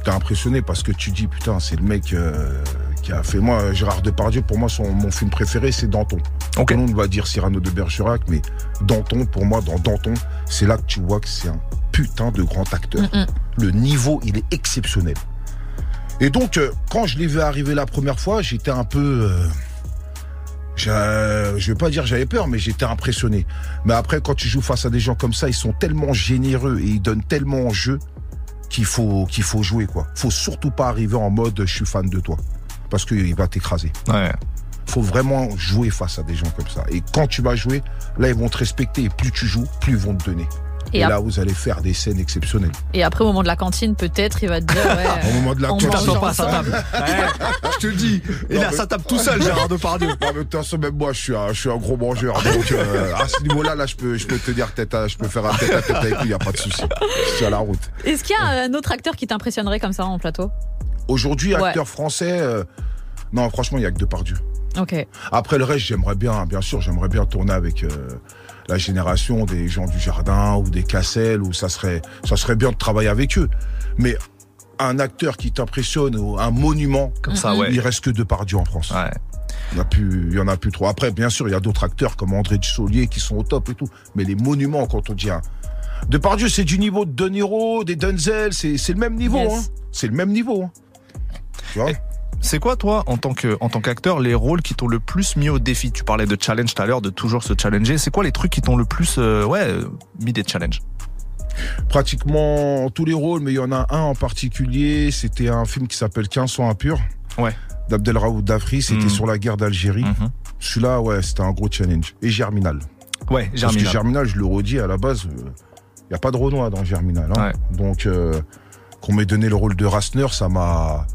T'es impressionné parce que tu dis, putain, c'est le mec euh, qui a fait. Moi, Gérard Depardieu, pour moi, son, mon film préféré, c'est Danton.
Ok.
Tout le monde va dire Cyrano de Bergerac, mais Danton, pour moi, dans Danton, c'est là que tu vois que c'est un putain de grand acteur. Le niveau, il est exceptionnel. Et donc, euh, quand je l'ai vu arriver la première fois, j'étais un peu. euh, je vais pas dire j'avais peur, mais j'étais impressionné. Mais après, quand tu joues face à des gens comme ça, ils sont tellement généreux et ils donnent tellement en jeu qu'il faut qu'il faut jouer quoi. Faut surtout pas arriver en mode je suis fan de toi, parce qu'il va t'écraser.
Ouais.
Faut vraiment jouer face à des gens comme ça. Et quand tu vas jouer, là ils vont te respecter. Et plus tu joues, plus ils vont te donner.
Et
Et, là, vous allez faire des scènes exceptionnelles.
Et après, au moment de la cantine, peut-être, il va te dire, ouais.
Au moment de la
On
cantine,
T'assois pas à sa table. Ouais, je te le dis. Il
Non,
a sa table tout seul, Gérard Depardieu.
Ah, mais de toute façon, même moi, je suis un, je suis un gros mangeur. Donc, euh, à ce niveau-là, là, je peux, je peux te dire tête à, je peux faire un tête à tête avec lui, il n'y a pas de souci. Je suis à la route.
Est-ce qu'il y a un autre acteur qui t'impressionnerait comme ça en plateau?
Aujourd'hui,
Ouais.
acteur français, euh, non, franchement, il n'y a que Depardieu.
Ok.
Après le reste, j'aimerais bien, bien sûr, j'aimerais bien tourner avec euh, la génération des gens du jardin ou des Cassel, où ça serait, ça serait bien de travailler avec eux. Mais un acteur qui t'impressionne ou un monument,
Comme ça, ouais.
il reste que Depardieu en France.
Ouais.
Il y en a plus, il y en a plus trop. Après, bien sûr, il y a d'autres acteurs comme André Dussolier qui sont au top et tout. Mais les monuments, quand on dit un, Depardieu, c'est du niveau de De Niro, des Denzel, c'est, c'est le même niveau,
Yes.
hein. C'est le même niveau, hein. Tu vois?
C'est quoi, toi, en tant que en tant qu'acteur, les rôles qui t'ont le plus mis au défi? Tu parlais de challenge tout à l'heure, de toujours se challenger. C'est quoi les trucs qui t'ont le plus, euh, ouais, euh, mis des challenges?
Pratiquement tous les rôles, mais il y en a un en particulier. C'était un film qui s'appelle 15 sont impurs.
Ouais.
D'Abdelraoud Dafri. C'était
Mhm.
sur la guerre d'Algérie.
Mhm.
Celui-là, ouais, c'était un gros challenge. Et Germinal.
Ouais,
Parce
Germinal.
que Germinal, je le redis à la base, il n'y a pas de Renoir dans Germinal. hein. Donc, euh, qu'on m'ait donné le rôle de Rasner, ça m'a,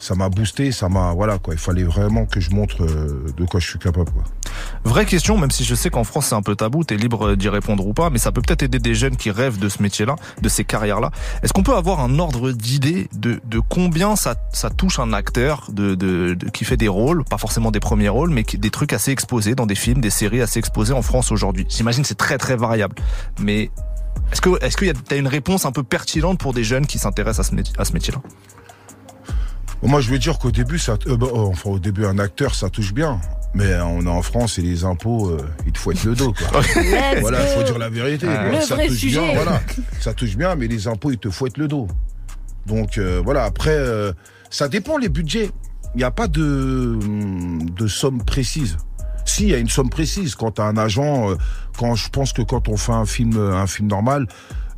ça m'a boosté, ça m'a, voilà quoi. Il fallait vraiment que je montre euh, de quoi je suis capable. Quoi.
Vraie question, même si je sais qu'en France c'est un peu tabou, t'es libre d'y répondre ou pas, mais ça peut peut-être aider des jeunes qui rêvent de ce métier-là, de ces carrières-là. Est-ce qu'on peut avoir un ordre d'idée de, de combien ça, ça touche un acteur de, de, de- qui fait des rôles, pas forcément des premiers rôles, mais des trucs assez exposés dans des films, des séries assez exposées en France aujourd'hui? J'imagine c'est très très variable, mais est-ce que est-ce que t'as une réponse un peu pertinente pour des jeunes qui s'intéressent à ce, métier-là?
Moi, je veux dire qu'au début, ça, euh, bah, oh, enfin, au début, un acteur, ça touche bien. Mais on est en France et les impôts, euh, ils te fouettent le dos. Quoi. Voilà, faut dire la vérité. Ça touche
sujet.
bien, voilà. Ça touche bien, mais les impôts, ils te fouettent le dos. Donc euh, voilà, après, euh, ça dépend les budgets. Il n'y a pas de, de somme précise. Si, il y a une somme précise. Quand tu as un agent, euh, quand je pense que quand on fait un film, un film normal,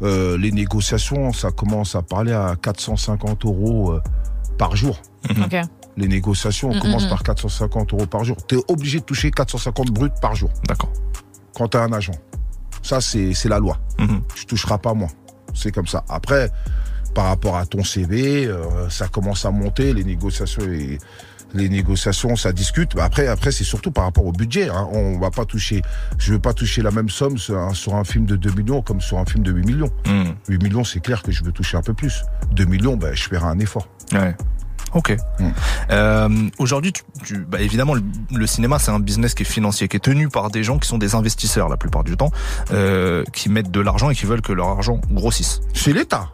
euh, les négociations, ça commence à parler à 450 euros par jour.
Ok.
Les négociations, on
Mm,
commence
mm, mm.
par 450 euros par jour. Tu es obligé de toucher 450 bruts par jour
D'accord.
quand tu as un agent. Ça, c'est c'est la loi.
Mhm.
Tu toucheras pas moins. C'est comme ça. Après, par rapport à ton CV, euh, ça commence à monter, les négociations et les négociations, ça discute. Mais après, après, c'est surtout par rapport au budget. hein. On va pas toucher. Je veux pas toucher la même somme sur un, sur un film de 2 millions comme sur un film de 8 millions.
Mhm.
8 millions, c'est clair que je veux toucher un peu plus. 2 millions, ben, je ferai un effort.
Ouais. Ok.
Mm.
Euh, Aujourd'hui, tu, tu- bah, évidemment, le, le cinéma, c'est un business qui est financier, qui est tenu par des gens qui sont des investisseurs la plupart du temps, euh, qui mettent de l'argent et qui veulent que leur argent grossisse.
C'est l'État.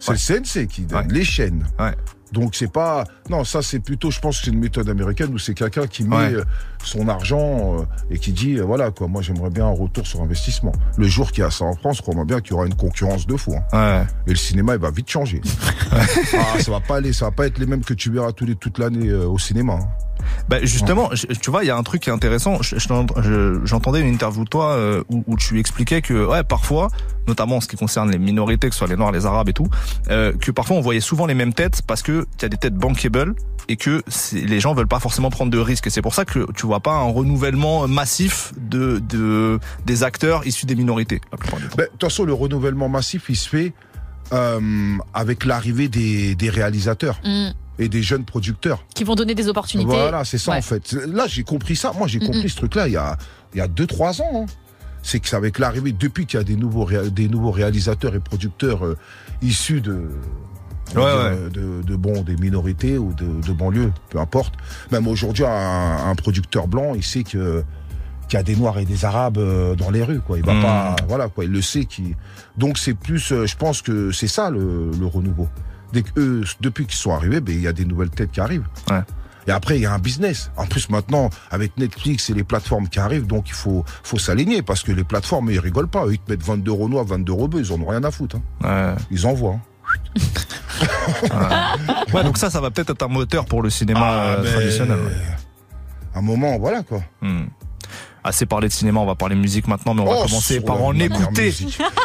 C'est
Ouais.
le CNC qui donne,
Ouais.
les chaînes.
Ouais.
Donc c'est pas non ça c'est plutôt je pense que c'est une méthode américaine où c'est quelqu'un qui met
Ouais.
euh, son argent euh, et qui dit euh, voilà quoi moi j'aimerais bien un retour sur investissement. Le jour qu'il y a ça en France, crois-moi bien qu'il y aura une concurrence de fou. hein.
Ouais.
Et le cinéma il va vite changer. ah, ça va pas aller, ça va pas être les mêmes que tu verras tous les, toute l'année euh, au cinéma. hein.
Bah justement, je- tu vois, il y a un truc qui est intéressant. Je je- J'entendais une interview de toi euh, où, où tu expliquais que, ouais, parfois, notamment en ce qui concerne les minorités, que ce soit les noirs, les arabes et tout, euh, que parfois on voyait souvent les mêmes têtes parce que il y a des têtes bankable et que les gens veulent pas forcément prendre de risques. Et c'est pour ça que tu vois pas un renouvellement massif de, de des acteurs issus des minorités la plupart du temps.
Ben, De toute façon le renouvellement massif il se fait euh, avec l'arrivée des, des réalisateurs
Mm.
Et des jeunes producteurs.
Qui vont donner des opportunités.
Voilà, c'est ça
Ouais.
en fait. Là, j'ai compris ça. Moi, j'ai compris ce truc-là il y a il y a deux trois ans. hein. C'est que c'est avec l'arrivée, depuis qu'il y a des nouveaux des nouveaux réalisateurs et producteurs euh, issus de
Ouais,
dire,
ouais.
de, de bon des minorités ou de, de banlieue, peu importe. Même aujourd'hui, un, un producteur blanc, il sait que qu'il y a des noirs et des arabes euh, dans les rues, quoi. Il va
Mhm.
pas, voilà, quoi. Il le sait. Qui donc c'est plus, euh, je pense que c'est ça le, le renouveau. Dès que eux, depuis qu'ils sont arrivés, ben il y a des nouvelles têtes qui arrivent.
Ouais.
Et après, il y a un business. En plus, maintenant, avec Netflix et les plateformes qui arrivent, donc il faut, faut s'aligner parce que les plateformes, ils rigolent pas. Eux, Ils te mettent 22 euros noirs, 22 euros bleus, ils en ont rien à foutre. hein.
Ouais.
Ils envoient. hein.
Ouais, donc ça, ça va peut-être être un moteur pour le cinéma euh,
mais-
traditionnel. ouais.
Un moment, voilà quoi.
Hmm. Assez parlé de cinéma, on va parler musique maintenant, mais on va
Oh,
commencer par en écouter.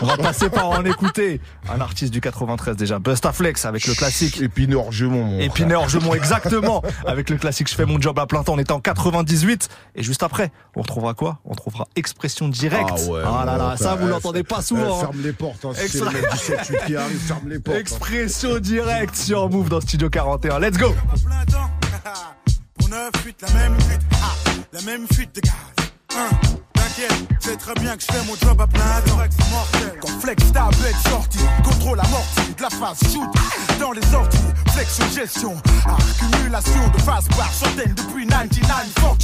On va passer par en écouter. Un artiste du 93 déjà, Bustaflex avec le classique.
Épineux Orgemont, mon
Épineux Orgemont, exactement. Avec le classique Je fais mon job à plein temps, on était en 98. Et juste après, on retrouvera quoi? On retrouvera Expression Directe.
Ah ouais,
Ah là
ouais,
là, ça vous
ouais,
l'entendez pas souvent. hein.
ferme les portes. Hein, si c'est
Extra-
le mec du 7 qui arrive, ferme les portes. hein.
Expression Directe sur Move dans Studio 41. Let's go
plein temps. Pour 9 fuites, la même fuite, ah, la même fuite de gaz. Hein, T'inquiète, c'est très bien que je fais mon job à plein temps. mortel. Quand flex ta bête sortie, contrôle amorti, de la phase shoot dans les sorties. Flex gestion, accumulation de phase par centaines depuis 9940.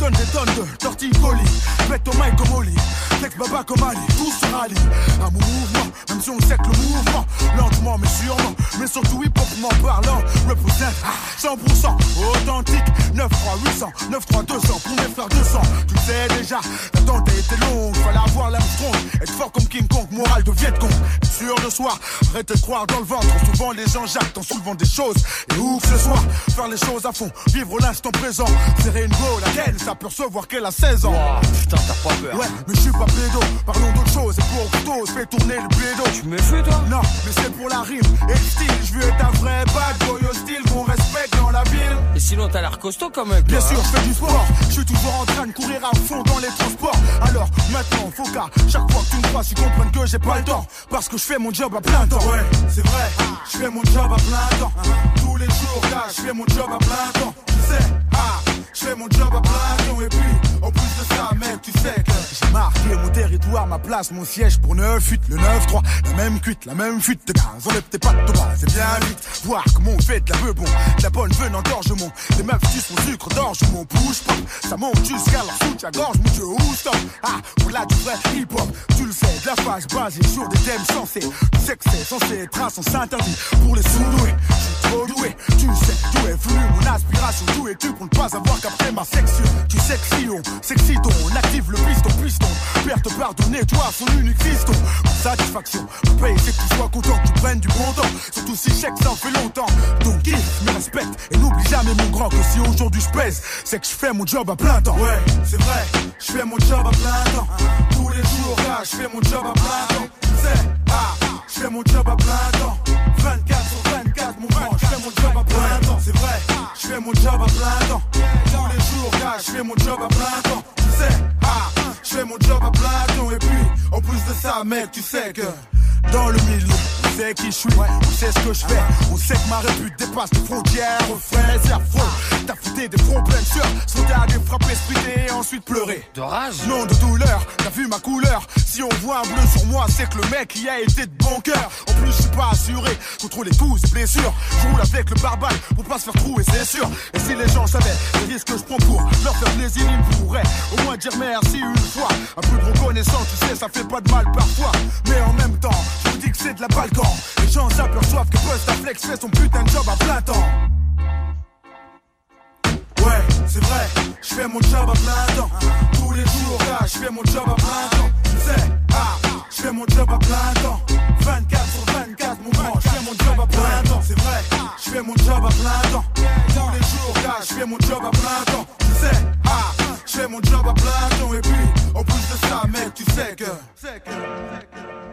Donne des tonnes de torticolis, mets au mic comme Oli. Flex baba comme Ali, tout se rallie. Mon mouvement, même si on sait que le mouvement, lentement mais sûrement, mais surtout hip hop parlant, représente 100%. Au
authentique. 9 3 800, 9 3 200 pour mes frères 200. Tu sais déjà, l'attente a été longue. Fallait avoir l'âme strong, être fort comme King Kong, morale de Viet Cong. Sûr de soi, arrête de croire dans le ventre. Souvent les gens jactent en soulevant des choses. Et où que ce soit, faire les choses à fond, vivre l'instant présent. Serrer une go, laquelle ça peut recevoir qu'elle a 16 ans.
putain, t'as pas peur.
Ouais, mais je suis pas pédo. Parlons d'autre chose. Et pour couteau, fais tourner le pédo.
Tu me fais toi?
Non, mais c'est pour la rime et le style. Je veux être un vrai bad boy hostile qu'on respecte dans la ville.
Et sinon, t'as l'air costaud quand même.
Bien
toi,
sûr,
hein.
je fais du sport. Je suis toujours en train de courir à fond dans les transports. Alors maintenant, faut qu'à chaque fois que tu me crois, tu comprennes que j'ai pas le temps. Parce que je fais mon job à plein temps. Ouais, c'est vrai. Je fais mon job à plein temps. Tous les jours, là, je fais mon job à plein temps. Tu sais, ah, je fais mon job à plein. Et puis, en plus de ça, mec, tu sais que j'ai marqué mon territoire, ma place, mon siège pour 9-8, le 9-3. La même cuite, la même fuite de gaz. Enlève tes pattes bras, c'est bien vite. Voir comment on fait de la bon, de la bonne veine engorgement. Les meufs sucent mon sucre d'orge, mon bouge pas. Ça monte jusqu'à leur soutien-gorge, mon dieu, où stop? Ah, voilà du vrai hip-hop. Tu le sais, de la phase basée sur des thèmes sensés. Tu sais que c'est censé être un sens interdit pour les sous-doués. Je suis trop doué, tu sais d'où est venu mon aspiration? D'où es-tu pour ne pas avoir capté ma section Tu que si on active le piston, piston. Père te pardonner, toi, son unique fiston. Satisfaction, payer, c'est que tu sois content, tu prennes du bon temps. Surtout si chèque, ça en fait longtemps. Donc, kiffe, me respecte et n'oublie jamais mon grand que si aujourd'hui je pèse, c'est que je fais mon job à plein temps. Ouais, c'est vrai, je fais mon job à plein temps. Tous les jours, je fais mon job à plein temps. Sais, ah, je fais mon job à plein temps. 24 sur 24, mon grand, je fais mon job à plein temps. C'est vrai, je fais mon job à plein temps. Tous les jours, je fais mon job à plein temps. Tu sais, ah, je fais mon job à plein temps. Et puis, en plus de ça, mec, tu sais que dans le milieu, on sait qui je suis, on sait ce que je fais. On sait que ma répute dépasse les frontières. Refrain, c'est affreux. T'as fouté des fronts pleins de sueur, sauté à des frappes spritées et ensuite pleurer.
De rage.
Non de douleur, t'as vu ma couleur. Si on voit un bleu sur moi, c'est que le mec y a été de bon cœur. En plus je suis pas assuré contre les coups et blessures. Je roule avec le barbare pour pas se faire trouer c'est sûr. Et si les gens savaient les risques que je prends pour leur faire plaisir Ils pourraient au moins dire merci une fois. Un peu de reconnaissance tu sais ça fait pas de mal parfois. Mais en même temps je vous dis que c'est de la balkan Les gens s'aperçoivent que Flex fait son putain de job à plein temps Ouais, c'est vrai, je fais mon job à plein temps. Tous les jours, là, je fais mon job à plein temps. Tu sais, ah, je fais mon job à plein temps. 24 sur 24, mon grand, je fais mon job à plein temps. C'est vrai, je fais mon job à plein temps. Tous les jours, là, je fais mon job à plein temps. Tu sais, ah, je fais mon job à plein temps. Et puis, en plus de ça, mec, tu sais que.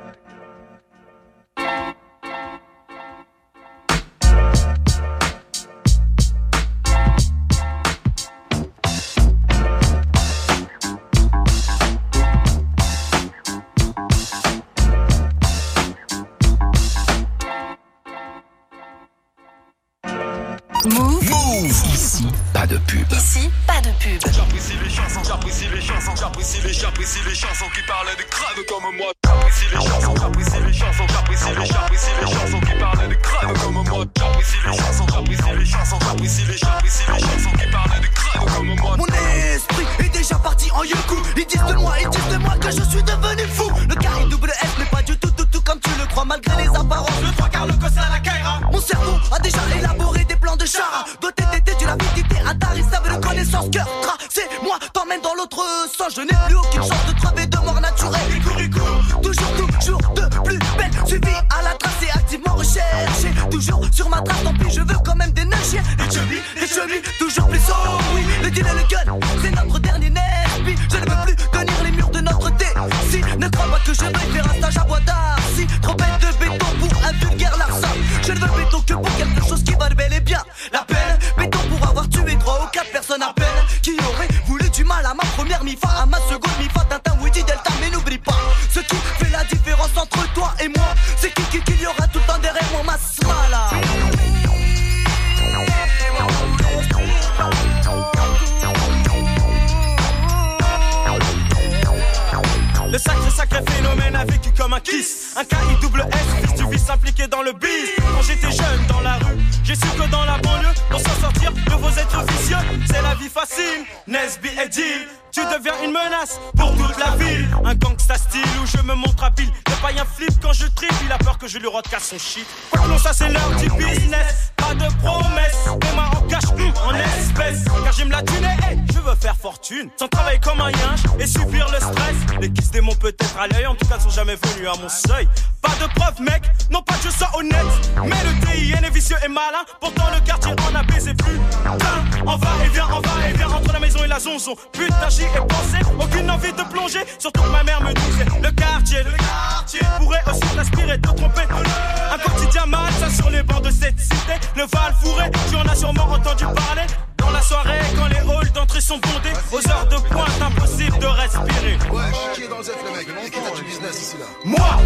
Move.
Ici, pas de pub.
Ici, pas de pub.
J'apprécie les chansons, j'apprécie les chansons, j'apprécie les, j'apprécie les chansons qui parlent des crânes comme moi. J'apprécie les chansons, j'apprécie les chansons, j'apprécie les, j'apprécie les chansons qui parlent des crânes comme moi. J'apprécie les chansons, j'apprécie les chansons, j'apprécie les, j'apprécie les chansons qui parlent comme moi.
Mon esprit est déjà parti en yoku. Ils disent de moi, ils disent de moi que je suis devenu fou. Le carré double S mais pas du tout tout tout comme tu le crois Malgré les apparences, le trois quarts le gosse à la caïra. Mon cerveau a déjà élaboré des plans de chara. Doté d'été d'une avidité intarissable de connaissances Cœur tracé, moi t'emmène dans l'autre sens. Je n'ai plus aucune chance de crever de mort naturelle Toujours sur ma trace, tant pis je veux quand même des nœuds chiens. Les chevilles, les chevilles, toujours plus haut Oui, le deal et le gun, c'est notre dernier nerf. Je ne veux plus tenir les murs de notre si Ne crois pas que je vais faire un stage à bois d'Arcy. Trop bête de béton pour un vulgaire larcin Je ne veux béton que pour quelque chose qui valent bel et bien. La peine, béton pour avoir tué trois ou quatre personnes à peine Qui auraient voulu du mal à ma première mi-fa À ma seconde
un kiss. Un KI double S, fils du dans le biz. Quand j'étais jeune dans la rue, j'ai su que dans la banlieue Pour s'en sortir de vos êtres vicieux C'est la vie facile, Nesby et tu deviens une menace pour toute la ville. Un gangsta style où je me montre habile. Le païen flip quand je tripe, il a peur que je lui casse son shit. Non, ça c'est leur petit business, pas de promesses. Mes mains en en espèces. Car j'aime la thune et je veux faire
fortune. Sans travailler comme un yinche et subir le stress. Les kisses démons peut-être à l'œil, en tout cas, ne sont jamais venus à mon seuil. Pas de preuve, mec, non pas que je sois honnête, mais le DIN est vicieux et malin. Pourtant le quartier en a baisé plus. Putain, on va et vient, on va et vient entre la maison et la zonzon. Putain, j'y ai pensé, aucune envie de plonger. Surtout que ma mère me disait le quartier, le quartier pourrait aussi t'inspirer de tromper. Un quotidien malsain sur les bancs de cette cité. Le Val fourré, tu en as sûrement entendu parler. Dans la soirée, quand les halls d'entrée sont bondés, aux heures de pointe, impossible de respirer.
Qui est dans le le mec. Qui est du business ici là.
Moi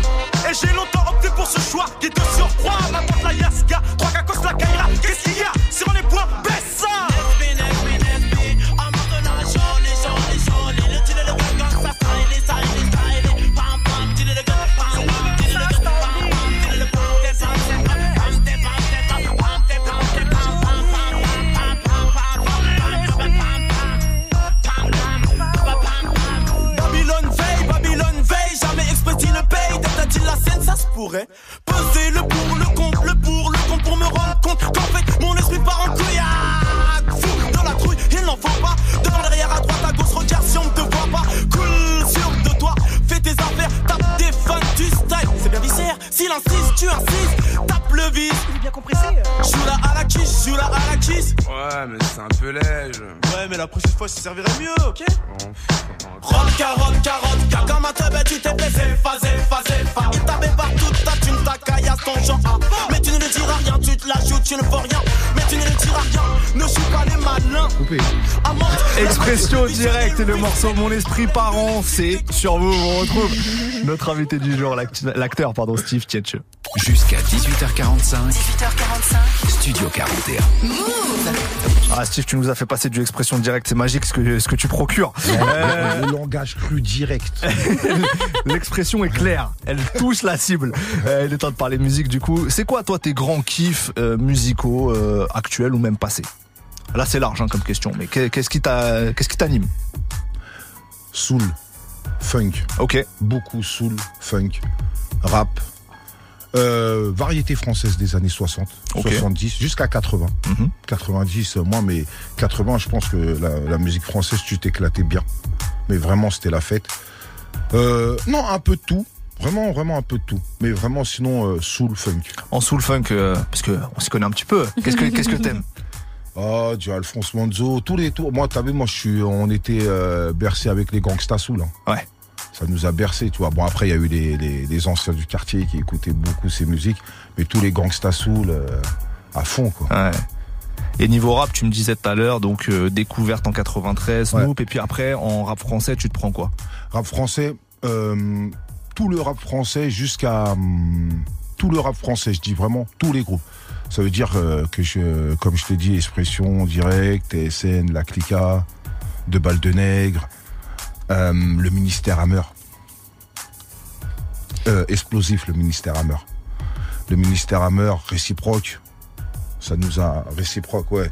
Et j'ai longtemps opté pour ce choix qui te surcroît Ma tante la Yaska, trois cacos la Kaira Qu'est-ce qu'il y a Sur les points, baisse pourrait. Peser le pour, le contre, le pour, le contre pour me rendre compte qu'en fait mon esprit part en. S'il insiste, tu insistes, tape le vis. Il est bien compressé. Joue la à la kiss, joue la à la kiss.
Ouais, mais c'est un peu léger.
Ouais, mais la prochaine fois, ça servirait mieux, ok? Rock, carotte, carotte, car comme un teubé, tu t'es blessé, phasé, phasé, phasé. Il t'avait partout, ta thune, ta caillasse, ton genre. ah. Mais ne diras rien, tu te la joues, tu ne fais rien. Mais tu ne le diras rien, ne joue pas les malins.
Coupé.
Expression directe et le morceau Mon esprit parent, c'est sur vous, on retrouve notre invité du jour, l'act- l'acteur pardon Steve Tietche.
Jusqu'à 18h45. 18h45. Studio 41.
Ah Steve, tu nous as fait passer du expression directe, c'est magique ce que, ce que tu procures. Euh,
Le langage cru direct.
L'expression est claire, elle touche la cible. Euh, il est temps de parler musique du coup. C'est quoi toi tes grands kiffs euh, musicaux euh, actuels ou même passés Là c'est large hein, comme question, mais qu'est- qu'est-ce qui t'a- qu'est-ce qui t'anime?
Soul, funk.
Ok.
Beaucoup soul, funk, rap. Euh, variété française des années 60,
Ok.
70, jusqu'à 80. 90, euh, moi, mais 80, je pense que la, la musique française, tu t'éclatais bien. Mais vraiment, c'était la fête. Non, un peu de tout. Vraiment, vraiment un peu de tout. Mais vraiment, sinon, euh, soul, funk.
En soul funk, euh, parce que on s'y connaît un petit peu. Qu'est-ce que qu'est-ce que t'aimes
Ah, du Alphonse Manzo, tous les tours. Moi, t'as vu, moi, je suis, on était euh, bercé avec les gangsta soul. hein.
Ouais.
Ça nous a bercé, tu vois. Bon, après, il y a eu les, les, les anciens du quartier qui écoutaient beaucoup ces musiques, mais tous les gangsta soul euh, à fond, quoi.
Ouais. Et niveau rap, tu me disais tout à l'heure, donc euh, découverte en 93,
Ouais.
Snoop, et puis après en rap français, tu te prends quoi?
Rap français, euh, tout le rap français jusqu'à hum, tout le rap français, je dis vraiment tous les groupes. Ça veut dire euh, que je, comme je t'ai dit, Expression Direct, TSN, La Clica, De Balles de Nègre, euh, le ministère Hammer. Euh, explosif, le ministère Hammer. Le ministère Hammer, réciproque. Ça nous a réciproque, ouais.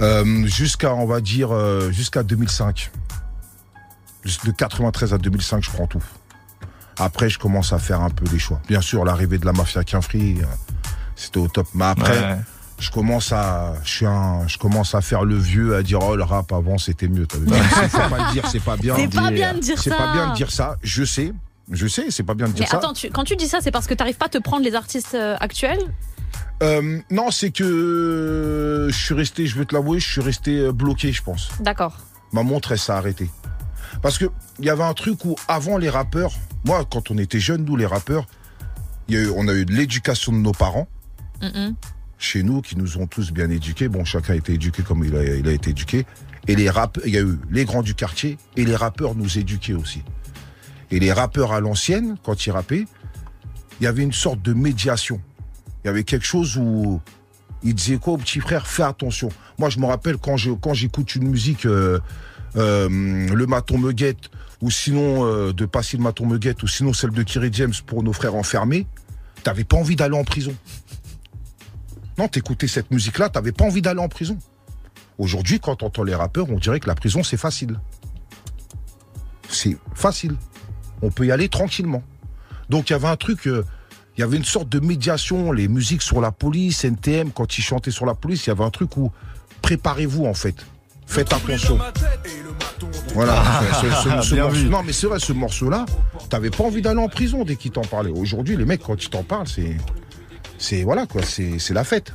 Euh, jusqu'à, on va dire, euh, jusqu'à 2005. De 93 à 2005, je prends tout. Après, je commence à faire un peu des choix. Bien sûr, l'arrivée de la mafia Quinfree, euh, c'était au top. Mais après,
Ouais.
je commence à, je suis un, je commence à faire le vieux, à dire oh le rap avant c'était mieux. T'as vu Faut pas le dire, c'est pas bien.
C'est pas bien de dire
C'est
ça.
pas bien de dire ça. Je sais, je sais, c'est pas bien de dire
Mais
ça.
attends, tu- quand tu dis ça, c'est parce que t'arrives pas à te prendre les artistes euh, actuels?
Euh, non, c'est que je suis resté, je vais te l'avouer, je suis resté bloqué, je pense.
D'accord.
Ma montre, elle s'est arrêtée. Parce que il y avait un truc où avant les rappeurs, moi quand on était jeunes, nous les rappeurs, y a eu- on a eu de l'éducation de nos parents chez nous qui nous ont tous bien éduqués. Bon, chacun a été éduqué comme il a, il a été éduqué. Et les il y a eu les grands du quartier et les rappeurs nous éduquaient aussi. Et les rappeurs à l'ancienne, quand ils rappaient, il y avait une sorte de médiation. Il y avait quelque chose où ils disaient quoi au petit frère, fais attention. Moi, je me rappelle quand je quand j'écoute une musique, euh, le maton me guette, ou sinon euh, de passer le maton me guette, ou sinon celle de Kerry James pour nos frères enfermés, t'avais pas envie d'aller en prison. Non, t'écoutais cette musique-là, t'avais pas envie d'aller en prison. Aujourd'hui, quand t'entends les rappeurs, on dirait que la prison, c'est facile. C'est facile. On peut y aller tranquillement. Donc, il y avait un truc, euh, il y avait une sorte de médiation, les musiques sur la police, NTM, quand ils chantaient sur la police, il y avait un truc où préparez-vous, en fait. Faites attention. Voilà.
Ah,
Ce- ce- ce
bien
morceau- non, mais c'est vrai, ce morceau-là, t'avais pas envie d'aller en prison dès qu'ils t'en parlaient. Aujourd'hui, les mecs, quand ils t'en parlent, c'est. C'est. Voilà, quoi. C'est c'est la fête.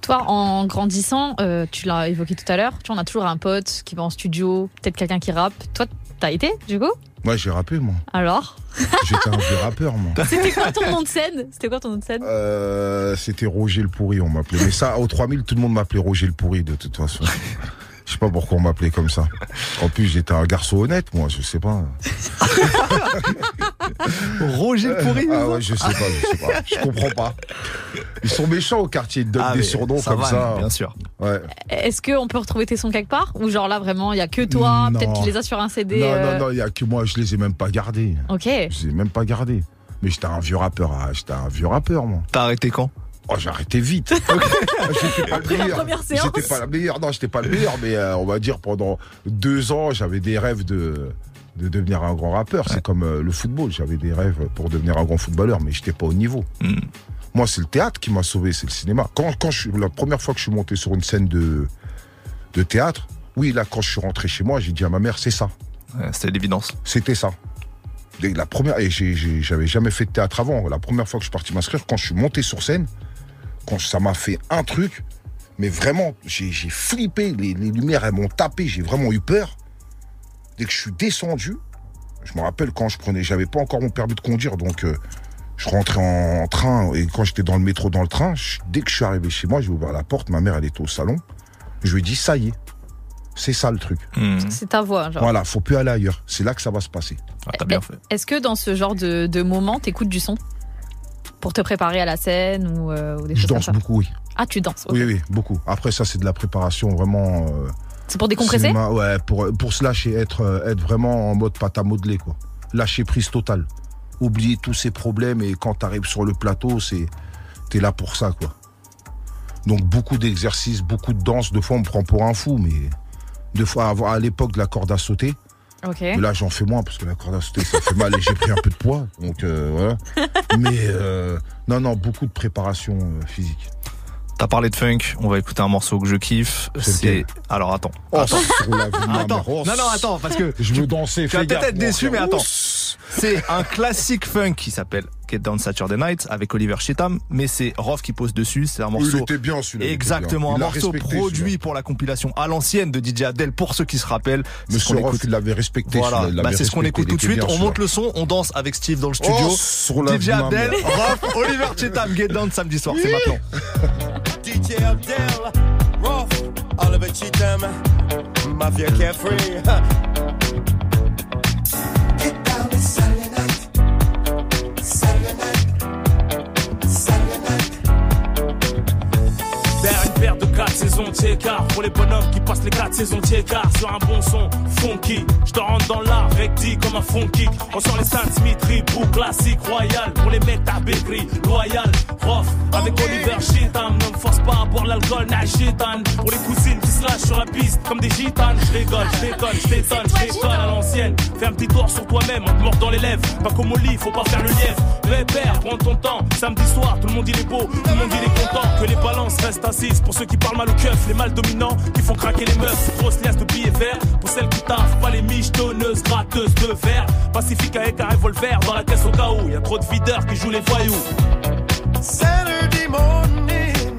Toi, en grandissant, euh, tu l'as évoqué tout à l'heure, tu on a toujours un pote qui va en studio, peut-être quelqu'un qui rappe. Toi, t'as été, du coup
Moi, j'ai rappé, moi.
Alors
J'étais un vieux rappeur, moi.
C'était quoi ton nom de scène C'était quoi ton nom de scène
Euh, C'était Roger le pourri, on m'appelait. Mais ça, au 3000, tout le monde m'appelait Roger le pourri, de toute façon. Je sais pas pourquoi on m'appelait comme ça. En plus, j'étais un garçon honnête, moi, je sais pas.
Roger pourri
Ah ouais, je sais pas, je sais pas. Je comprends pas. Ils sont méchants au quartier, ils te donnent
Ah,
des surnoms
ça
comme
va,
ça.
bien sûr.
Ouais.
Est-ce qu'on peut retrouver tes sons quelque part Ou genre là, vraiment, il y a que toi
Non.
Peut-être qu'il les a sur un CD
Non,
euh,
non, non, il y a que moi, je les ai même pas gardés.
Ok.
Je les ai même pas gardés. Mais j'étais un vieux rappeur, ah, j'étais un vieux rappeur, moi.
T'as arrêté quand?
Oh, j'ai arrêté vite. j'étais pas le
Après la
meilleur. J'étais pas le meilleur. Non, j'étais pas le meilleur, mais euh, on va dire pendant deux ans, j'avais des rêves de de devenir un grand rappeur. C'est comme euh, le football. J'avais des rêves pour devenir un grand footballeur, mais j'étais pas au niveau.
Hmm.
Moi, c'est le théâtre qui m'a sauvé, c'est le cinéma. Quand, quand je, la première fois que je suis monté sur une scène de, de théâtre, oui, là, quand je suis rentré chez moi, j'ai dit à ma mère, c'est ça.
Ouais, C'était l'évidence.
C'était ça. La première, et j'avais jamais fait de théâtre avant. La première fois que je suis parti m'inscrire, quand je suis monté sur scène, quand ça m'a fait un truc, mais vraiment, j'ai flippé. Les, les lumières, elles m'ont tapé. J'ai vraiment eu peur. Dès que je suis descendu, je me rappelle quand je prenais, j'avais pas encore mon permis de conduire, donc euh, je rentrais en, train et quand j'étais dans le métro dans le train, je- dès que je suis arrivé chez moi, j'ai ouvert la porte. Ma mère, elle était au salon. Je lui ai dit, ça y est, c'est ça le truc.
Hmm.
C'est ta voix, genre.
Voilà, faut plus aller ailleurs. C'est là que ça va se passer.
Ah, t'as bien fait.
Est-ce que dans ce genre de, de moment, t'écoutes du son? Pour te préparer à la scène ou, euh, ou des
Je
choses comme
danse
ça
beaucoup, oui.
Ah, tu danses. ok.
Oui, oui, beaucoup. Après, ça, c'est de la préparation vraiment. euh,
C'est pour décompresser
cinéma, Ouais, pour, pour se lâcher, être, euh, être vraiment en mode pâte à modeler, quoi. Lâcher prise totale. Oublier tous ces problèmes et quand t'arrives sur le plateau, c'est. T'es là pour ça, quoi. Donc, beaucoup d'exercices, beaucoup de danse. Deux fois, on me prend pour un fou, mais. Deux fois, à l'époque de la corde à sauter. Là, j'en fais moins parce que la corde à sauter, ça fait mal et j'ai pris un peu de poids. Donc, euh, voilà. Mais, euh, non, non, beaucoup de préparation euh, physique.
T'as parlé de funk, on va écouter un morceau que je kiffe.
C'est
Alors attends.
Oh,
attends.
Oh,
Non, non, attends, parce que.
Je veux danser,
Tu vas peut-être déçu, mais attends. C'est un classique funk qui s'appelle Get Down Saturday Night avec Oliver Chetam, mais c'est Rof qui pose dessus. C'est un
Il
morceau.
était bien celui-là. il
Exactement,
bien.
un
Il
morceau produit pour la compilation à l'ancienne de DJ Abdel pour ceux qui se rappellent.
Monsieur
qu'on
Roth,
écoute.
il l'avait respecté.
Voilà,
il
Bah, c'est ce qu'on écoute
il
tout de suite. On monte le son, on danse avec Steve dans le studio.
Oh, sur la vie
DJ
mère.
Rof, Oliver Chetam, Get Down samedi soir, c'est maintenant.
DJ Abdel, Roth, Oliver Cheatham, Mafia Carefree.
Saisons d'écart. Pour les bonhommes qui passent les 4 saisons d'écart. Sur un bon son funky. Je te rentre dans l'art recti comme un kick. On sort les Stan Smith, Reebok, classique, royal. Pour les mecs t'as bécri, loyal, rough Avec Oliver Cheatham Ne me force pas à boire l'alcool, nage gitane Pour les cousines qui se lâchent sur la piste Comme des gitanes, je rigole, je déconne, je t'étonne, je déconne. À l'ancienne Fais un petit tour sur toi-même, on te mord dans les lèvres. Pas comme au lit, faut pas faire le lièvre. Pépère, prends ton temps, samedi soir Tout le monde il est beau, tout le monde il est content Que les balances restent assises. Pour ceux qui parlent mal au les mal dominants Qui font craquer les meufs, grosse liasse de billets verts. Pour celles qui taffent, pas les michetonneuses Gratteuses de verre, pacifique avec un revolver Dans la caisse au cas où, y a trop de videurs qui jouent les voyous.
Saturday morning,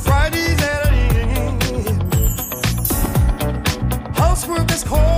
Friday evening. Housework is calling,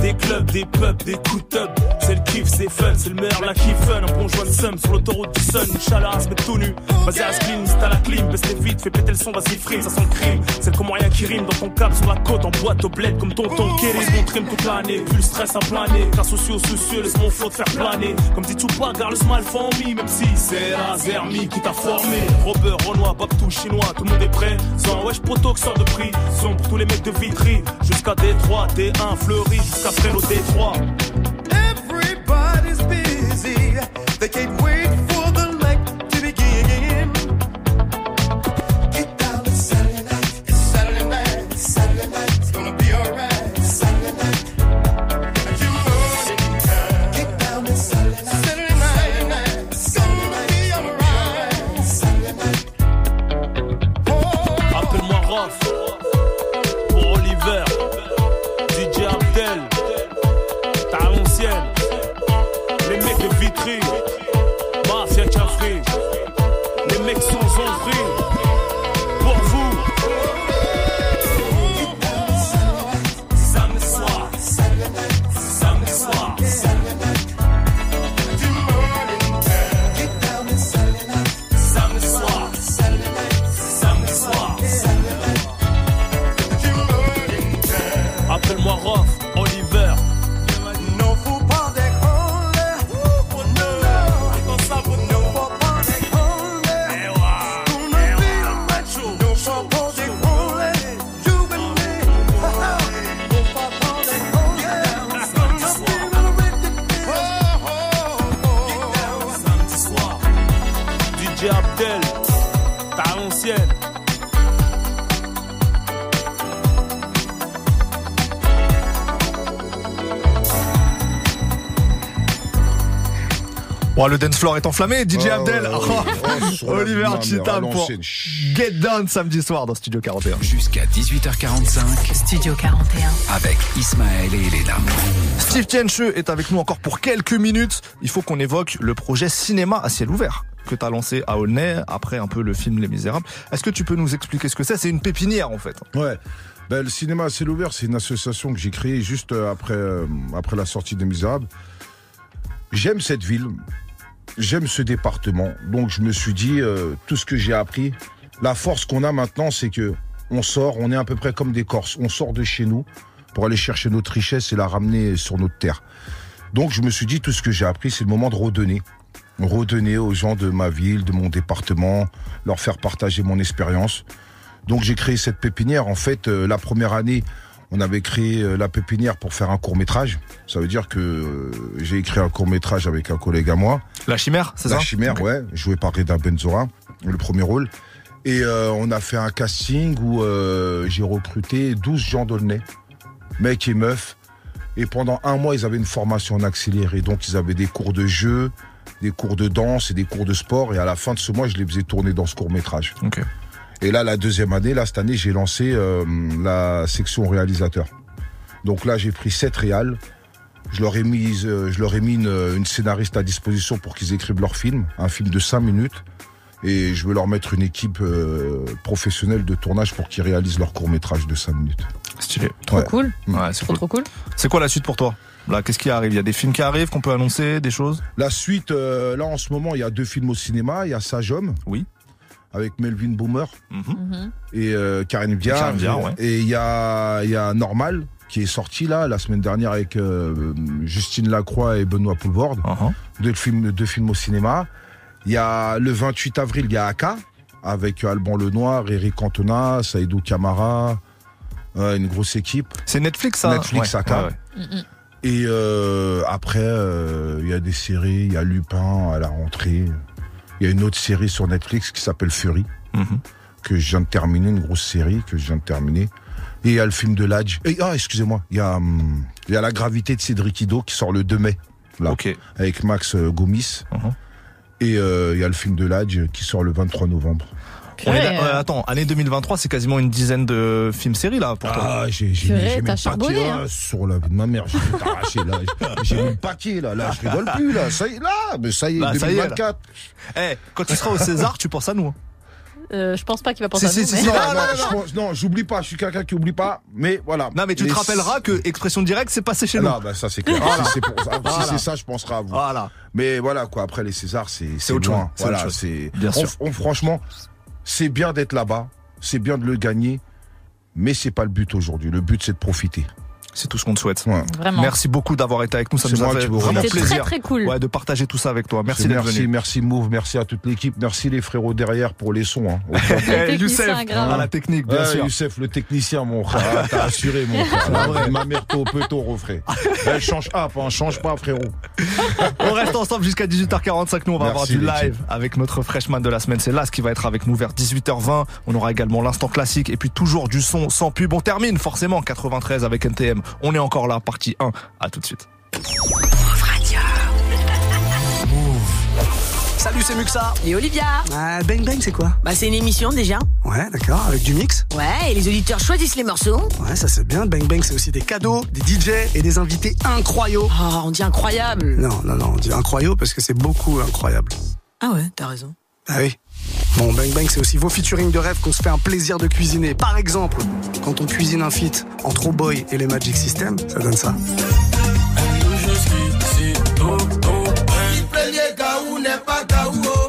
Des clubs, des pubs, des coups de. C'est le kiff, c'est fun, c'est le meilleur, la kiff fun. Un bon joint de somme sur l'autoroute du sun. Inch'Allah, se met tout nu. Vas-y, à clean, c'est à la clim, baisse les vite, fais péter le son, vas-y, frime, ça sent le crime. C'est comme rien qui rime dans ton cap sur la côte, en boîte au bled, comme tonton Kerry. Mon trim toute l'année, plus le stress à planer. Car sociaux, soucieux, laisse mon flot te faire planer. Comme dit Tupac, garde le smile for me, même si c'est la Zermi qui t'a formé. Robert, Renoir, Babtou, Chinois, tout le monde est prêt. Sans wesh, qui sort de prix. Son pour tous les mecs de Vitry. Jusqu'à Détroit, D1, Fleury, jusqu'à Fresno, Détroit.
They gave wait. Floor est enflammé, DJ Abdel.
ouais, ouais, ouais,
Oliver Chitam pour. Get Down samedi soir dans Studio 41.
Jusqu'à 18h45.
Studio 41.
Avec Ismaël et Elena.
Steve Tiencheux est avec nous encore pour quelques minutes. Il faut qu'on évoque le projet cinéma à ciel ouvert que tu as lancé à Aulnay après un peu le film Les Misérables. Est-ce que tu peux nous expliquer ce que c'est? C'est une pépinière en fait.
Ouais. Ben, le cinéma à ciel ouvert, c'est une association que j'ai créée juste euh, après, euh, après la sortie des Misérables. J'aime cette ville, j'aime ce département. Donc je me suis dit, euh, tout ce que j'ai appris, la force qu'on a maintenant, c'est que on sort, on est à peu près comme des Corses. On sort de chez nous pour aller chercher notre richesse et la ramener sur notre terre. Donc je me suis dit, tout ce que j'ai appris, c'est le moment de redonner. Redonner aux gens de ma ville, de mon département, leur faire partager mon expérience. Donc j'ai créé cette pépinière. En fait, euh, la première année, on avait créé euh, la pépinière pour faire un court métrage. Ça veut dire que euh, j'ai écrit un court métrage avec un collègue à moi.
La chimère, c'est ça
La chimère, ouais, joué par Reda Benzora, le premier rôle. Et euh, on a fait un casting où euh, j'ai recruté 12 gens d'Aulnay, mecs et meufs. Et pendant un mois, ils avaient une formation en accéléré. Donc, ils avaient des cours de jeu, des cours de danse et des cours de sport. Et à la fin de ce mois, je les faisais tourner dans ce court métrage. Et là, la deuxième année, là, cette année, j'ai lancé euh, la section réalisateur. Donc là, j'ai pris sept réals. Je leur ai mis, euh, je leur ai mis une, une scénariste à disposition pour qu'ils écrivent leur film, un film de cinq minutes. Et je veux leur mettre une équipe euh, professionnelle de tournage pour qu'ils réalisent leur court métrage de cinq minutes.
Stylé.
Trop cool.
Ouais, c'est
Trop,
cool.
trop cool.
C'est quoi la suite pour toi? Là, qu'est-ce qui arrive? Il y a des films qui arrivent qu'on peut annoncer, des choses?
La suite, euh, là, en ce moment, il y a deux films au cinéma. Il y a Sage Homme.
Oui.
Avec Melvin Boomer.
Mhm.
et euh, Viard.
Ouais.
Et il y a, il y a Normal qui est sorti là la semaine dernière avec euh, Justine Lacroix et Benoît Poulvorde.
Uh-huh.
deux, films, deux films au cinéma. Il y a le 28 avril, il y a Aka avec Alban Lenoir, Eric Cantona, Saïdou Camara, euh, une grosse équipe.
C'est Netflix ça
Netflix
Ouais,
Aka.
ouais, ouais.
Et euh, après, euh, il y a des séries, il y a Lupin à la rentrée. Il y a une autre série sur Netflix qui s'appelle Fury,
Mhm.
que je viens de terminer, une grosse série que je viens de terminer. Et il y a le film de l'Adj. Et Ah, excusez-moi, il y, a, hum, il y a La gravité de Cédric Ido qui sort le 2 mai, là, avec Max euh, Gomis.
Uh-huh.
Et euh, il y a le film de l'Adj qui sort le 23 novembre.
On est là- ouais, attends, année 2023, c'est quasiment une dizaine de films-séries là pour toi.
Ah, j'ai j'ai
Purée,
mis,
t'as charbonné,
paquet
hein.
là, sur la vie de ma mère. J'ai tout arraché là. J'ai- mis le paquet là. Là, je rigole plus là. Ça y est, là, mais ça y est,
Là, ça y est, là.
2024.
Eh, quand tu seras au César, tu penses à nous. hein.
Euh, je pense pas qu'il va penser
Si,
à
si,
nous.
si,
mais-
si,
Non,
non,
non,
non,
je
non.
pense- non, j'oublie pas. Je suis quelqu'un qui oublie pas. Mais voilà.
Non, mais tu
Les-
te rappelleras que Expression Directe, c'est passé chez
Ah
nous.
Non, bah ça c'est clair.
Voilà.
Si c'est pour ça, si
Voilà.
c'est ça, je penserai à vous.
Voilà.
Mais voilà quoi. Après les Césars, c'est c'est
autre
loin.
chose, c'est
Voilà,
chose.
c'est.
Bien
on-
sûr.
on- franchement, c'est bien d'être là-bas. C'est bien de le gagner. Mais c'est pas le but aujourd'hui. Le but c'est de profiter.
C'est tout ce qu'on te souhaite.
Vraiment.
Merci beaucoup d'avoir été avec nous. Ça
C'est
nous a fait vraiment plaisir.
très, très cool.
Ouais, de partager tout ça avec toi. Merci d'être
merci,
venu.
merci Move, merci à toute l'équipe, merci les frérots derrière pour les sons. Hein.
Eh,
technicien,
Youssef, à la technique, bien
Ouais,
sûr.
Youssef, le technicien, mon frère. Ah, T'as assuré, mon frère. Ma mère tôt, peu tôt, refrais. Elle change pas, hein, change pas, frérot.
On reste ensemble jusqu'à 18h45. Nous, on va avoir du live avec notre freshman de la semaine. C'est Las qui va être avec nous vers 18h20. On aura également l'instant classique et puis toujours du son sans pub. On termine forcément 93 avec NTM. On est encore là, partie 1. À tout de suite.
Salut, c'est Muxa.
Et Olivia.
Ah, bang Bang, c'est quoi
Bah, c'est une émission déjà.
Ouais, d'accord, avec du mix.
Ouais, et les auditeurs choisissent les morceaux.
Ouais, ça c'est bien. Bang Bang, c'est aussi des cadeaux, des DJ et des invités incroyables.
Oh, ah, on dit incroyable.
Non, non, non, on dit incroyable parce que c'est beaucoup incroyable.
Ah ouais, t'as raison.
Ah oui. Bon, Bang Bang, c'est aussi vos featuring de rêve qu'on se fait un plaisir de cuisiner. Par exemple, quand on cuisine un feat entre O-Boy et les Magic System, ça donne ça.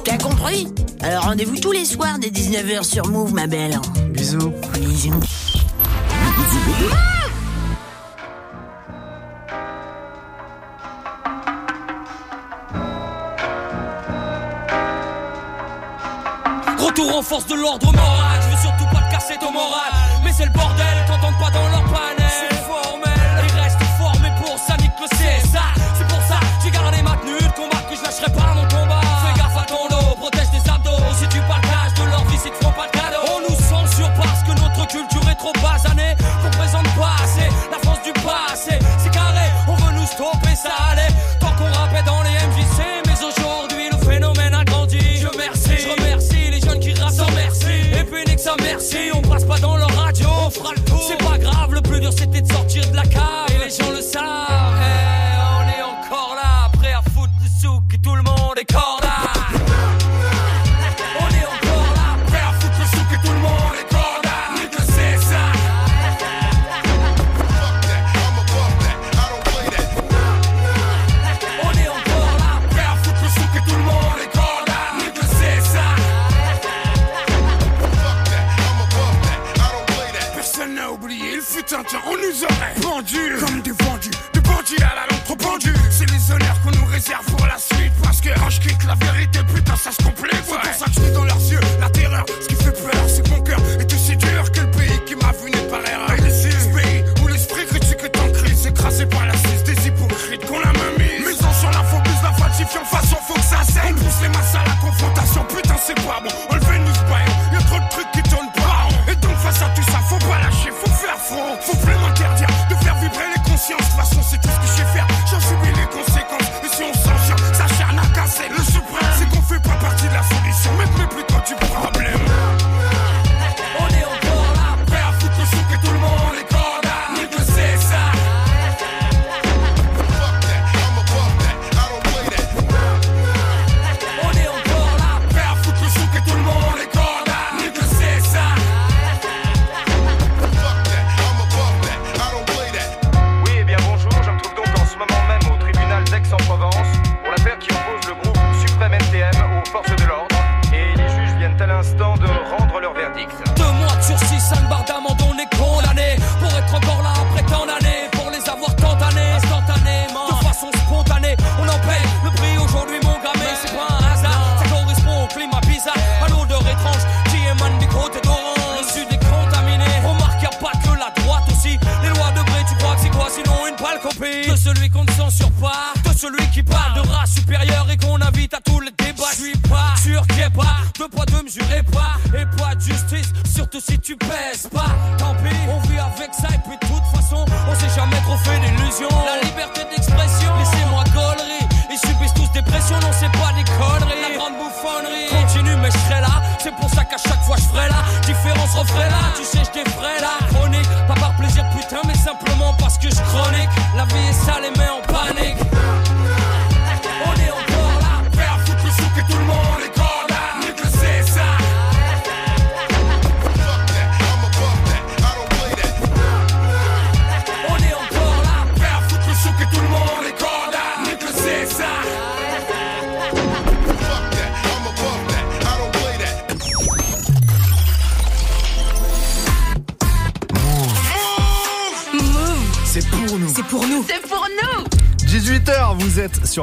T'as compris? Alors rendez-vous tous les soirs dès 19h sur Move, ma belle.
Bisous.
Bisous.
en force de l'ordre moral. Je veux surtout pas te casser ton moral, mais c'est le bordel.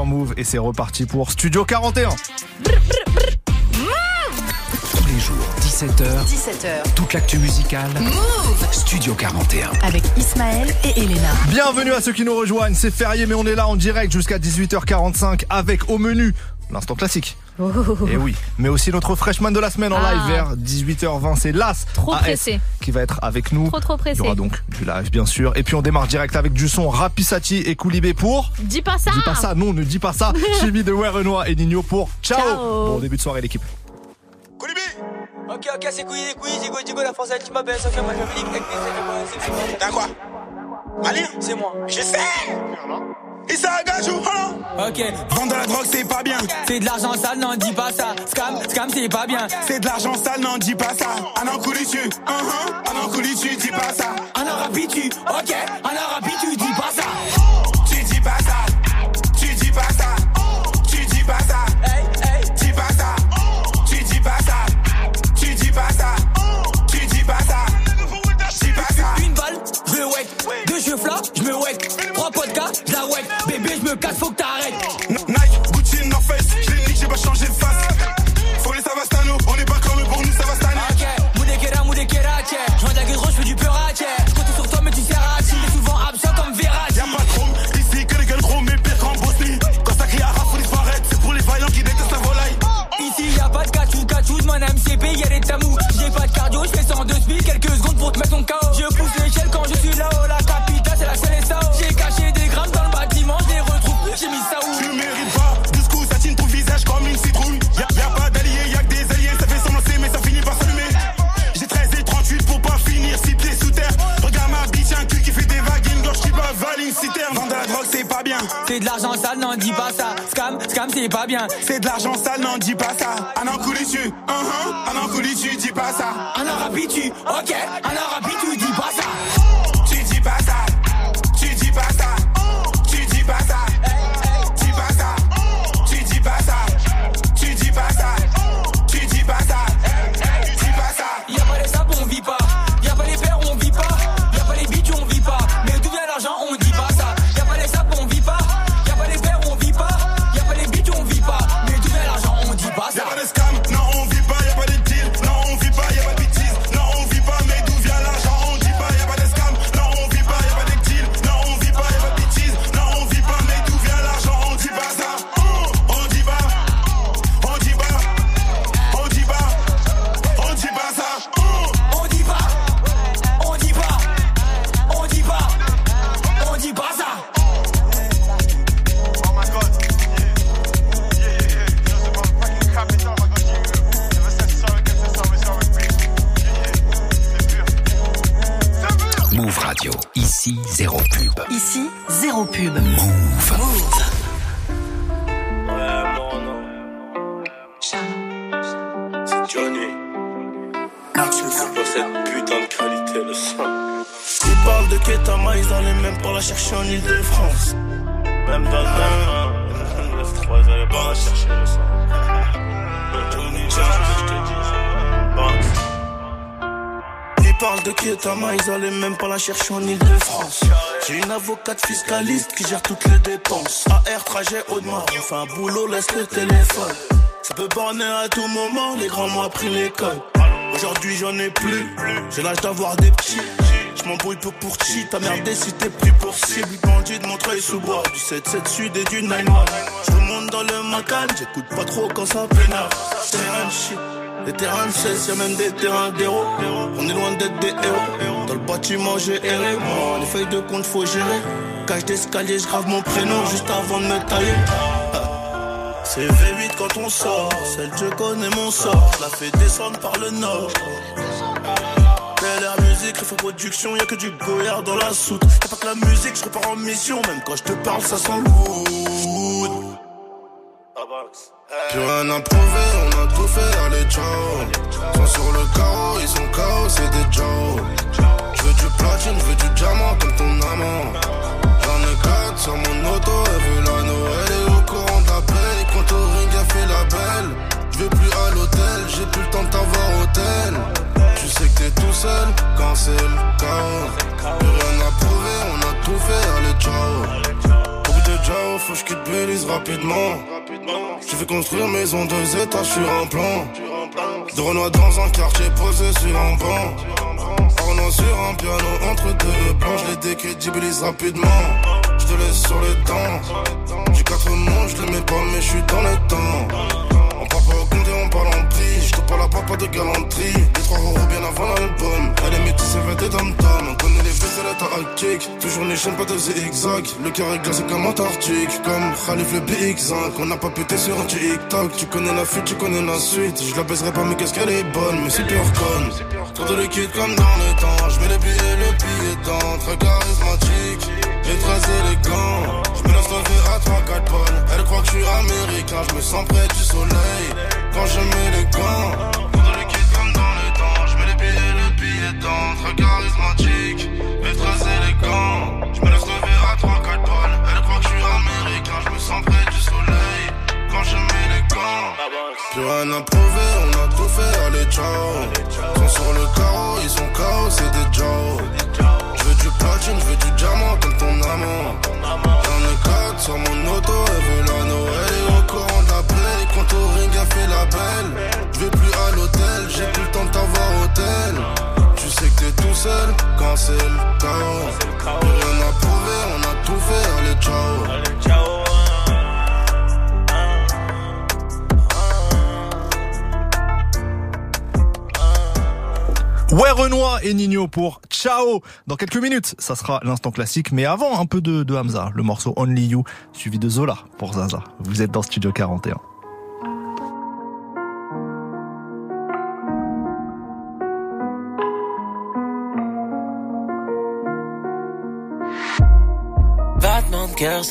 Move et c'est reparti pour Studio 41.
Tous les jours, 17h.
17h.
Toute l'actu musicale.
Move
Studio 41.
Avec Ismaël et Elena.
Bienvenue à ceux qui nous rejoignent. C'est férié, mais on est là en direct jusqu'à 18h45 avec au menu l'instant classique mais aussi notre freshman de la semaine en
Ah.
live vers 18h20, c'est Las
Trop
AS
pressé.
qui va être avec nous.
Trop, trop pressé.
Il y aura donc du live bien sûr. Et puis on démarre direct avec du son Rapisati et Koulibé pour...
Dis pas ça
Dis pas ça, non, ne dis pas ça. Chimie de Renoir et Nino pour Ciao.
Ciao.
Bon début de soirée l'équipe.
Ok, ok, c'est couilles, couilles, Digo, Digo, la française, tu m'appelles, Sophia, moi je me dis que
T'as quoi Mali
C'est moi.
Je sais Issa Agajou, hein
Ok.
Vendre de la drogue, c'est pas bien.
C'est de l'argent sale, non, dis pas ça. Scam, scam, c'est pas bien.
C'est de l'argent sale, non, dis pas ça. Un an couli tu, un an couli tu, dis pas ça.
Un arabi, tu, ok. Un arabi, tu dis pas me casse, faut que t'arrêtes.
Nike, Gucci, North Face, je l'ai nique, j'ai pas changé de face. Faut les Savastano, on est pas comme eux, pour nous ça va stanner.
Ok, Moudekera, Moudekera, tchè. Je vois de la gueule, je fais du peur, tchè. Je compte sur toi, mais tu sers à chier. souvent absent comme Verratti.
Y'a pas de chrome, ici que les gueules gros, mais pire qu'en Bosnie. Quand ça crie à rap, faut disparaître, c'est pour les vaillants qui détestent la volaille.
Ici y a pas de cachou, cachou, mon MCP, y'a des tamous. J'ai pas de cardio, je fais 102 speed, quelques secondes pour te mettre ton KO.
C'est pas bien.
C'est de l'argent sale, non, dis pas ça.
Un an couli tu, un an, an couli tu, dis pas ça.
Un arabi, tu, ok. Un arabi, tu
chercher en Ile-de-France. J'ai une avocate fiscaliste qui gère toutes les dépenses. AR, trajet, Audemars, on fait un boulot, laisse le téléphone. Ça peut borner à tout moment, les grands m'ont appris l'école. Aujourd'hui j'en ai plus, j'ai l'âge d'avoir des petits. Je m'embrouille peu pour chi, ta merde si t'es pris pour cible. Bandit de Montreuil sous bois, du 7-7 sud et du 9-1. Je remonte dans le Macan, j'écoute pas trop quand ça pénale. Terrain de shit. Les terrains de 16, y'a même des terrains d'héros. On est loin d'être des héros. Dans le bâtiment, j'ai erré. Les feuilles de compte, faut gérer. Cage d'escalier, je grave mon prénom juste avant de me tailler. C'est V8 quand on sort, celle je connais mon sort, je la fais descendre par le nord. Air musique, refait production, y'a que du goyard dans la soute. Y'a pas que la musique, je repars en mission, même quand je te parle, ça sent lourd. Plus rien à prouver, on a tout fait, allez ciao. Sont sur le carreau, ils sont KO, c'est des Joe. Je veux du platine, je veux du diamant comme ton amant. J'en ai quatre sur mon auto, et vu la Noël est au courant paix. Quand au ring, a fait la belle. Je vais plus à l'hôtel, j'ai plus le temps de t'avoir hôtel. Tu sais que t'es tout seul quand c'est le chaos. Plus rien à prouver, on a tout fait, allez ciao. Faut que je quitte rapidement. J'ai fait construire maison deux étages sur un plan. De Renoir dans un quartier posé sur un banc. Ornant sur un piano entre deux plans. Je les décrédibilise rapidement. Je te laisse sur le temps. J'ai quatre mots, je les mets pas, mais je suis dans le temps. On de galanterie. Les trois euros bien avant l'album. Elle est métisse, elle veut des. On la tactique. Toujours les chaînes, pas de zigzag. Le cœur est glacé comme Antarctique. Comme Khalif le BX5. On n'a pas pété sur un TikTok. Tu connais la fuite, tu connais la suite. Je la baiserai pas, mais qu'est-ce qu'elle est bonne? Mais c'est pure conne. Trop de liquide comme dans le temps. Je mets les billets, le billet dans. Très charismatique. Et très élégant. Je me laisse lever à 3-4 bonnes. Elle croit que je suis américain. Je me sens près du soleil. Quand je mets les gants. Allez ciao. Sont sur le carreau, ils sont KO, c'est des Joe. Je veux du platine, je veux du diamant comme ton amant. J'en ai quatre sur mon auto, elle veut la Noël. Et au courant d'appel, quand au ring a fait la belle. Je vais plus à l'hôtel, j'ai plus le temps de t'avoir hôtel. Tu sais que t'es tout seul quand c'est le
Renoir et Nino pour Ciao. Dans quelques minutes, ça sera l'instant classique, mais avant un peu de, Hamza, le morceau Only You, suivi de Zola pour Zaza. Vous êtes dans Studio 41.
Battement de cœur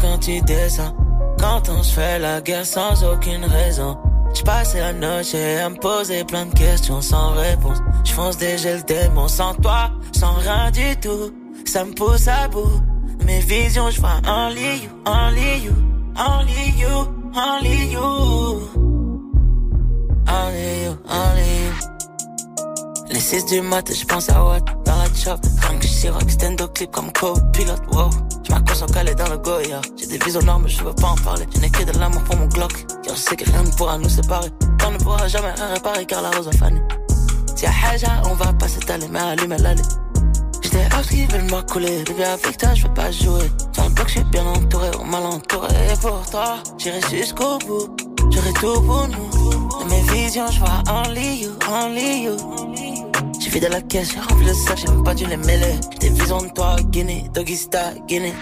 quand. Quand on se fait la guerre sans aucune raison. Je passais la noche à me poser plein de questions sans réponse. Je fonce déjà le démon sans toi, sans rien du tout. Ça me pousse à bout. Mes visions, je vois only you, only you, only you, only you. Only you, only you. Les 6 du mat, je pense à what dans la chop. Je siroque, stand clip comme co-pilote, wow. Je m'accroche en calé dans le Goya. J'ai des visions noires, mais je veux pas en parler. Je n'ai que de l'amour pour mon Glock. Car je sais que rien ne pourra nous séparer. On ne pourra jamais rien réparer car la rose faner. Si y'a Haja, on va pas s'étaler, mais allume l'allée. J'étais out qui veulent m'accouler. Bébé, avec toi, je veux pas jouer. Dans le bloc, je suis bien entouré, on mal entouré. Et pour toi, j'irai jusqu'au bout. J'aurai tout pour nous. Dans mes visions, je vois only you, only you. J'ai fait de la caisse, j'ai rempli le sac, j'ai même pas dû les mêler. J'ai des visions de toi, Guinée, Doggy Star, Guinée.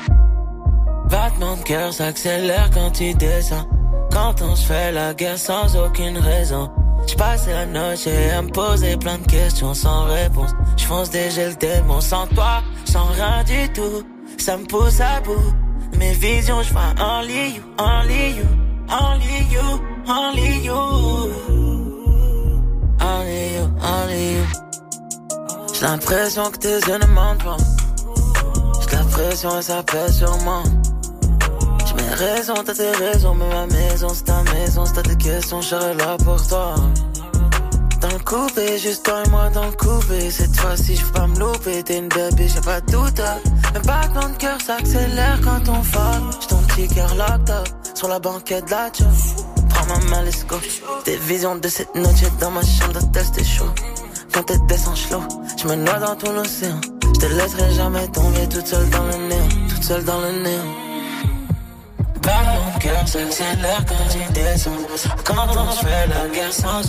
Battement de cœur s'accélère quand tu descends. Quand on se fait la guerre sans aucune raison. Je passais la noche à me poser plein de questions sans réponse. Je fonce déjà le démon sans toi, sans rien du tout. Ça me pousse à bout. Mes visions, je vois only you, only you, only you, only you. Only you, only you. J'ai l'impression que tes yeux ne mentent pas. J'ai l'impression et ça pèse sur moi. J'ai mes raisons, t'as tes raisons, mais ma maison c'est ta maison. T'as des questions, je là pour toi. Dans le coupé, juste toi et moi dans le coupé. Cette fois-ci, je pas me louper. T'es une baby, j'ai pas de doute. Un battement de cœur s'accélère quand on. J'ai cœur locked up sur la banquette de la. Prends ma main, let's go. Des visions de cette noche dans ma chambre d'hôtel, c'était chaud. Quand t'es descend slow, je me noie dans ton océan. Je te laisserai jamais tomber toute seule dans le néant, toute seule dans le néant. Battement de cœur s'accélère quand tu descends. Quand on fait la guerre sans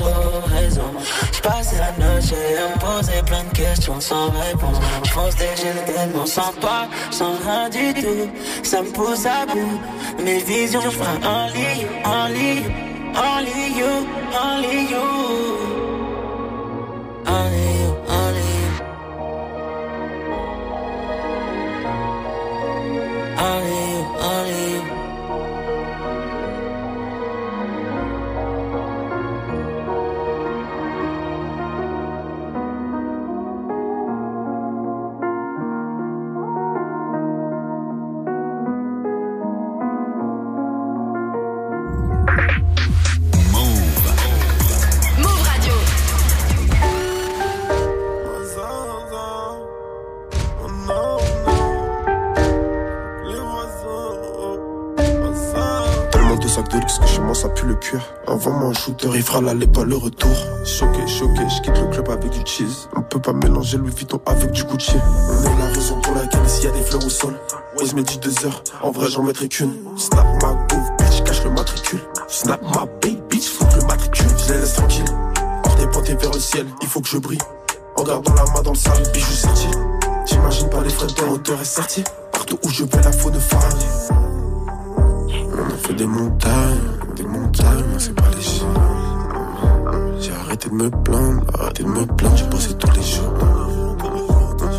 raison. Je passais la noche à me poser plein de questions sans réponse. Je déjà le démon sans toi, sans rien du tout. Ça me pousse à bout. Mes visions, je vois only you, only you, only you, only you.
Fera l'aller pas le retour. Choqué, choqué, je quitte le club avec du cheese. On peut pas mélanger Louis Vuitton avec du Gucci. On est la raison pour laquelle s'il y a des fleurs au sol. Ouais, je mets dit deux heures, en vrai j'en mettrai qu'une. Snap ma bouffe, bitch, cache le matricule. Snap ma baby, bitch, faut le matricule. Je les laisse tranquilles. Hors des pointé vers le ciel, il faut que je brille. En gardant la main dans le sable, bijou sorti. J'imagine pas les frais de hauteur et sorti. Partout où je vais, la faune de farine. On a fait des montagnes, des montagnes, c'est pas léger. Arrêté de me plaindre, arrêté de me plaindre, j'ai bossé tous les jours.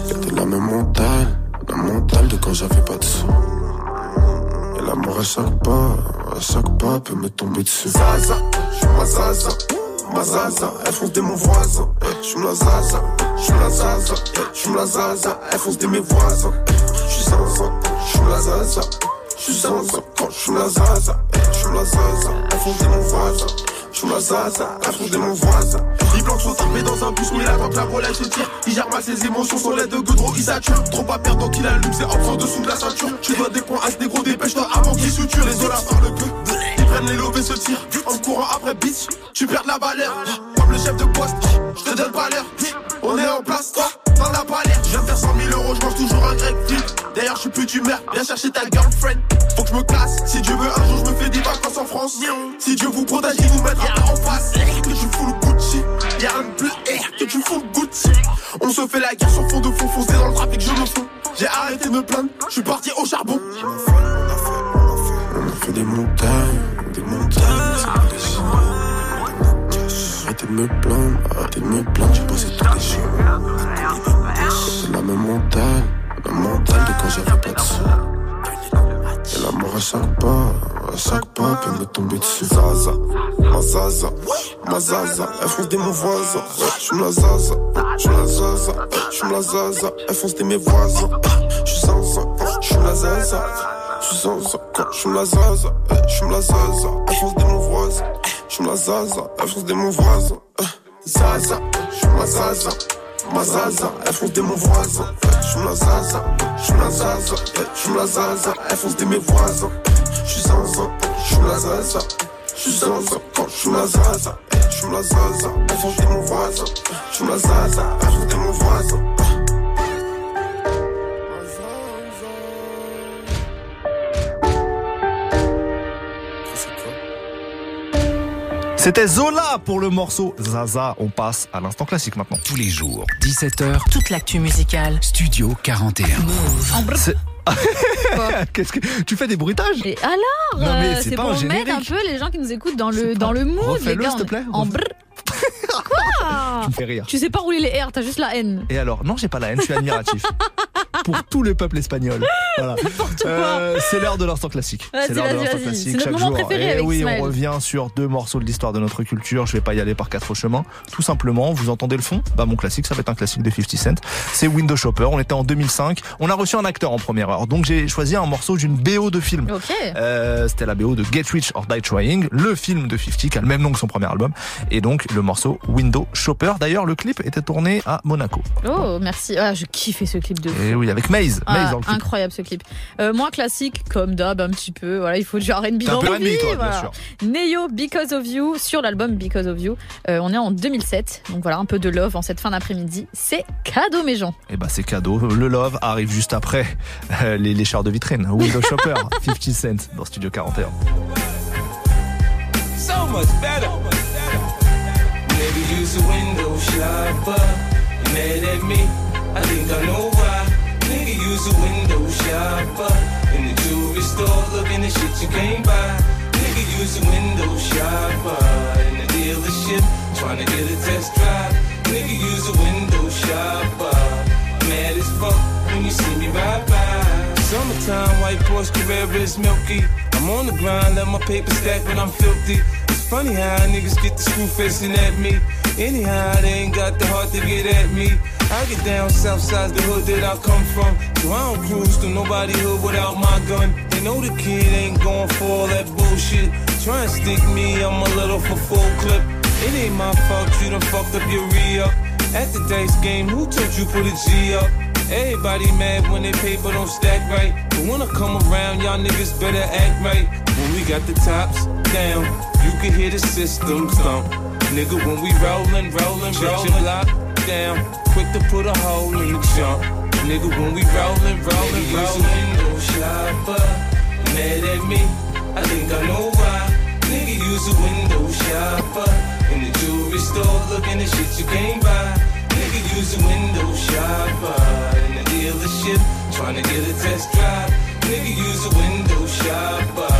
C'était la même mentale, la mentale de quand j'avais pas de sous. Et la mort à chaque pas, à chaque pas peut me tomber dessus. Zaza, j'suis ma zaza, ma zaza, elle fonce des mon voisin. Eh, J'suis la zaza, j'suis la zaza, eh, j'suis la zaza, elle fonce des mes voisins. Eh, J'suis zaza, j'suis la zaza, j'suis zaza, quand j'suis la zaza, j'suis la zaza, elle fonce des mon voisin. J'suis la zaza, des mon voisin. Les blancs sont armés dans un bus, mais là quand la relève se tire, il gère mal ses émotions sur l'aide de Godreau, il sature. Trop pas perdre donc il allume, c'est en dessous de la ceinture. Tu dois des points à ce négro, dépêche-toi avant qu'il suture. Les olas par le queue, ils prennent les lobés se tirent. En courant après bitch, tu perds la valeur. Comme le chef de poste, je te donne pas l'heure. On est en place, toi, dans la palette. Je viens de faire 100 000 euros, je mange toujours un grec. D'ailleurs, je suis plus d'humeur, viens chercher ta girlfriend. Faut que je me classe, si Dieu veut, un jour je me fais des vacances en France. Si Dieu vous protège, il vous mettra pas en face. Que tu fous le Gucci, y'a un bleu air, que tu fous le Gucci. On se fait la guerre sur fond de fond, foncé dans le trafic, je me fous. J'ai arrêté de me plaindre, je suis parti au charbon. On a fait des montagnes, me plaindre, arrêtez de me plaindre, j'ai bossé tous les jours. C'est la même mentale, la mentale de quand j'avais pas de sous. Et la mort à chaque pas, à chaque pas peut me tomber dessus. Zaza, ma zaza, ma zaza, elle fonce des mon voisin. J'suis la zaza, j'suis la zaza, j'suis la zaza, elle fonce des mes voisins. J'suis zaza, j'suis la zaza. J'suis zaza, j'suis la zaza, j'suis la zaza, elle fonce des mon voisin. J'suis la zaza, elle fonce des mon voisin. Zaza, j'suis la zaza. Ma zaza, elle fonce des mon voisin. J'suis la zaza, j'suis la zaza, j'suis la zaza, elle fonce des mes voisins. J'suis zaza, j'suis la zaza, j'suis zaza, quand j'suis la zaza, j'suis la zaza, elle fonce des mon voisin. J'suis la zaza, elle fonce des mon voisin.
C'était Zola pour le morceau Zaza. On passe à l'instant classique maintenant.
Tous les jours, 17h,
Toute l'actu musicale.
Studio 41.
C'est- Qu'est-ce que tu fais des bruitages?
Et alors
Non, mais
euh,
c'est
C'est
pas
pour
un
mettre un
générique.
peu les gens qui nous écoutent dans le, dans le mood.
Refais-le,
les gars,
s'il te
on-
plaît.
En
Refais-
brr. Quoi
Tu me fais rire.
Tu sais pas rouler les R, t'as juste la N.
Et alors? Non, j'ai pas la haine, je suis admiratif. Pour tout le peuple espagnol. Voilà. Euh, c'est l'heure de l'instant classique. C'est l'heure de l'instant classique chaque jour.
préféré
Et
avec
oui,
Ismaël.
on revient sur deux morceaux de l'histoire de notre culture. Je vais pas y aller par quatre chemins. Tout simplement, vous entendez le fond? Bah mon classique, ça va être un classique de 50 Cent. C'est Window Shopper. On était en 2005. On a reçu un acteur en première heure. Donc j'ai choisi un morceau d'une BO de film.
Ok.
Euh, C'était la BO de Get Rich or Die Trying, le film de 50 qui a le même nom que son premier album. Et donc le morceau Window Shopper. D'ailleurs, le clip était tourné à Monaco.
Oh, merci. Ah, je kiffais ce clip de.
Et oui, avec Maze.
Ah,
Maze dans le clip.
incroyable ce clip. Euh, moins classique, comme d'hab, un petit peu. Voilà, il faut du R&B dans la vie. voilà. Neo Because of You sur l'album Because of You. Euh, on est en 2007, donc voilà un peu de love en cette fin d'après-midi. C'est cadeau mes gens.
Et bah c'est cadeau. Le Love arrive juste après euh, les, les chars de vitrine. Window Shopper, 50 Cent dans Studio 41.
so much better. Maybe use a window shopper. You mad at me? I think I know why. Nigga use a window shopper. In the jewelry store looking at shit you can't buy. Nigga use a window shopper. In the dealership trying to get a test drive. Nigga use a window shopper. Mad as fuck when you see me ride by. Summertime, white Porsche Carrera is milky. I'm on the grind, let my paper stack when I'm filthy. Funny how niggas get the screw facing at me. Anyhow, they ain't got the heart to get at me. I get down south side, the hood that I come from. So I don't cruise through nobody hood without my gun. They know the kid ain't going for all that bullshit. Try and stick me, I'm a little for full clip. It ain't my fault you done fucked up your re-up. At the dice game, who told you put a G up? Everybody mad when they paper don't stack right. But when I come around, y'all niggas better act right. When we got the tops down, you can hear the system thump. Nigga, when we rollin', rollin', rollin', block down. Quick to put a hole in the jump. Nigga, when we rollin', rollin', rollin'. window shopper. Mad at me, I think I know why. Nigga, use a window shopper. In the jewelry store, looking at shit you can't buy. Use a window shopper. In the dealership, trying to get a test drive. Nigga use a window shopper.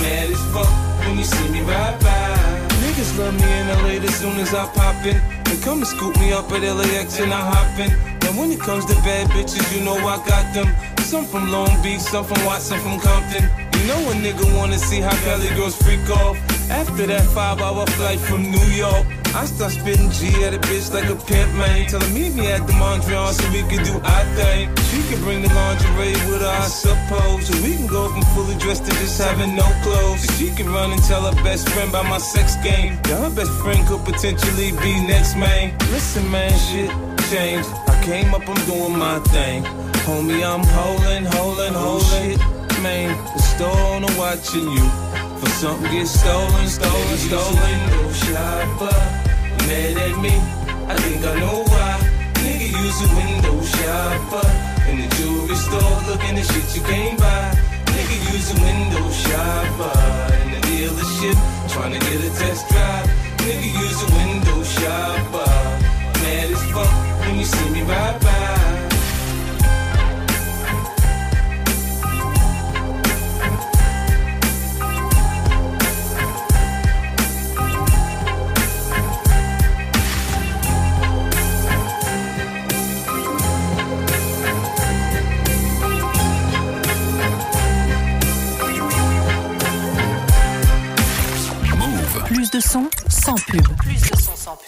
Mad as fuck when you see me ride by. Niggas love me in LA as soon as I pop in. They come to scoop me up at LAX and I hop in. And when it comes to bad bitches, you know I got them. Some from Long Beach, some from Watson, from Compton. You know a nigga wanna see how Cali girls freak off. After that five hour flight from New York, I start spitting G at a bitch like a pimp, man. Tell her meet me at the Mondrian so we can do our thing. She can bring the lingerie with her, I suppose. So we can go from fully dressed to just having no clothes. So she can run and tell her best friend about my sex game. Yeah, her best friend could potentially be next, man. Listen, man, shit changed. I came up, I'm doing my thing. Homie, I'm holding, holding, holding. Oh, shit, man, the store owner watching you. For something gets stolen, stolen, stolen. No shopper, mad at me. I think I know why. Nigga use a window shopper. In the jewelry store, looking at shit you can't buy. Nigga use a window shopper. In the dealership, trying to get a test drive. Nigga use a window shopper. Mad as fuck when you see me ride by.
Son sans. Plus de son sans pub.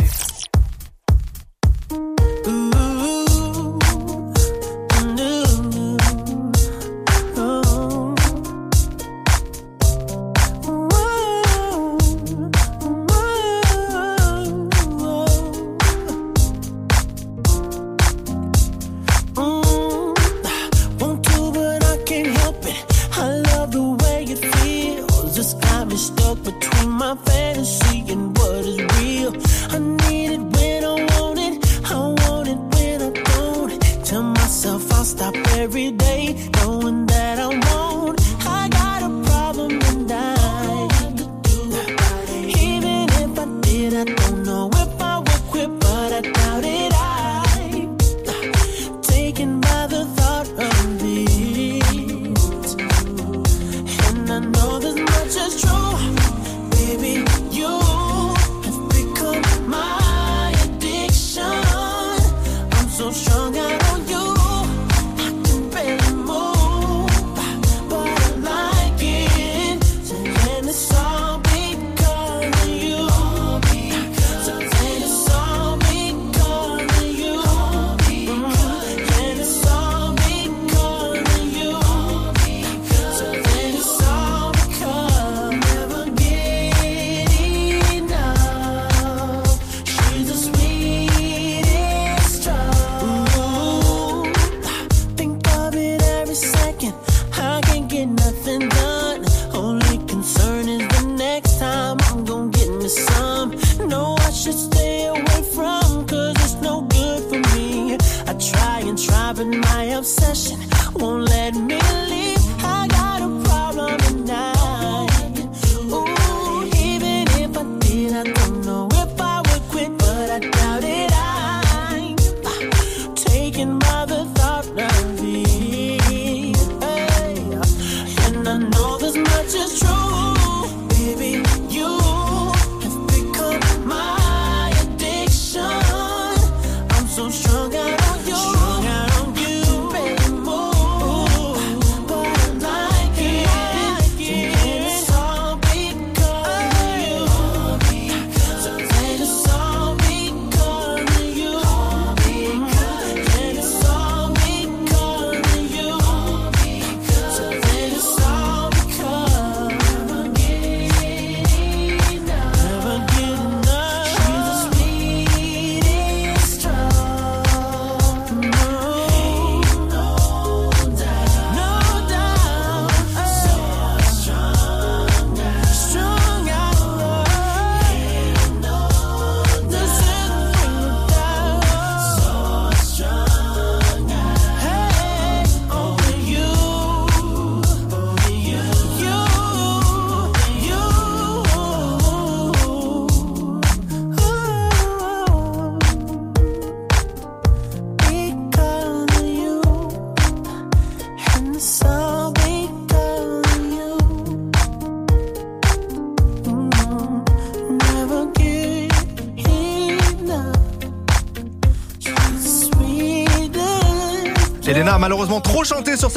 Obsession. Won't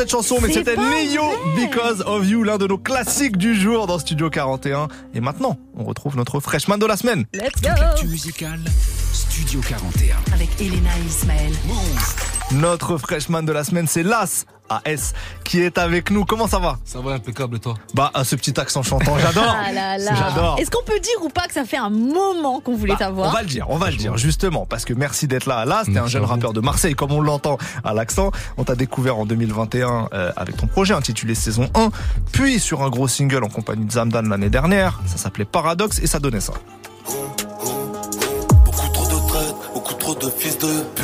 cette chanson, mais c'était Neo Because of You, l'un de nos classiques du jour dans Studio 41. Et maintenant, on retrouve notre freshman de la semaine.
Let's go
L'actu musicale, Studio 41.
Avec Elena et Ismaël.
Notre freshman de la semaine, c'est Las AS qui est avec nous. Comment ça va
Ça va impeccable toi
Bah, à ce petit accent chantant, j'adore.
Ah.
J'adore.
Est-ce qu'on peut dire ou pas que ça fait un moment qu'on voulait
Bah,
t'avoir
On va le dire, on va le dire, justement, parce que merci d'être là. Là, c'était un jeune rappeur de Marseille, comme on l'entend à l'accent. On t'a découvert en 2021 euh, avec ton projet intitulé Saison 1, puis sur un gros single en compagnie de Zamdan l'année dernière. Ça s'appelait Paradoxe et ça donnait ça.
Beaucoup trop de traite, beaucoup trop de fils de pute.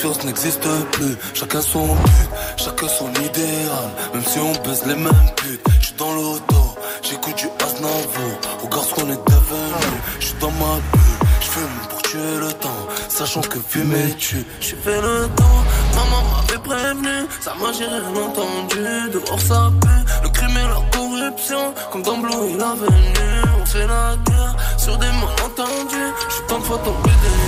Confiance n'existe plus. Chacun son but, chacun son idéal. Même si on baisse les mêmes putes. J'suis dans l'auto, j'écoute du Aznavour. Regarde ce qu'on est devenu. J'suis dans ma bulle, j'fume pour tuer le temps. Sachant que fumer tue. J'ai fait le temps, maman m'avait prévenu. Ça m'a j'ai rien entendu. Dehors ça pue, le crime et la corruption. Comme dans Blue et l'avenue. On fait la guerre sur des malentendus. J'suis tant de fois tombé des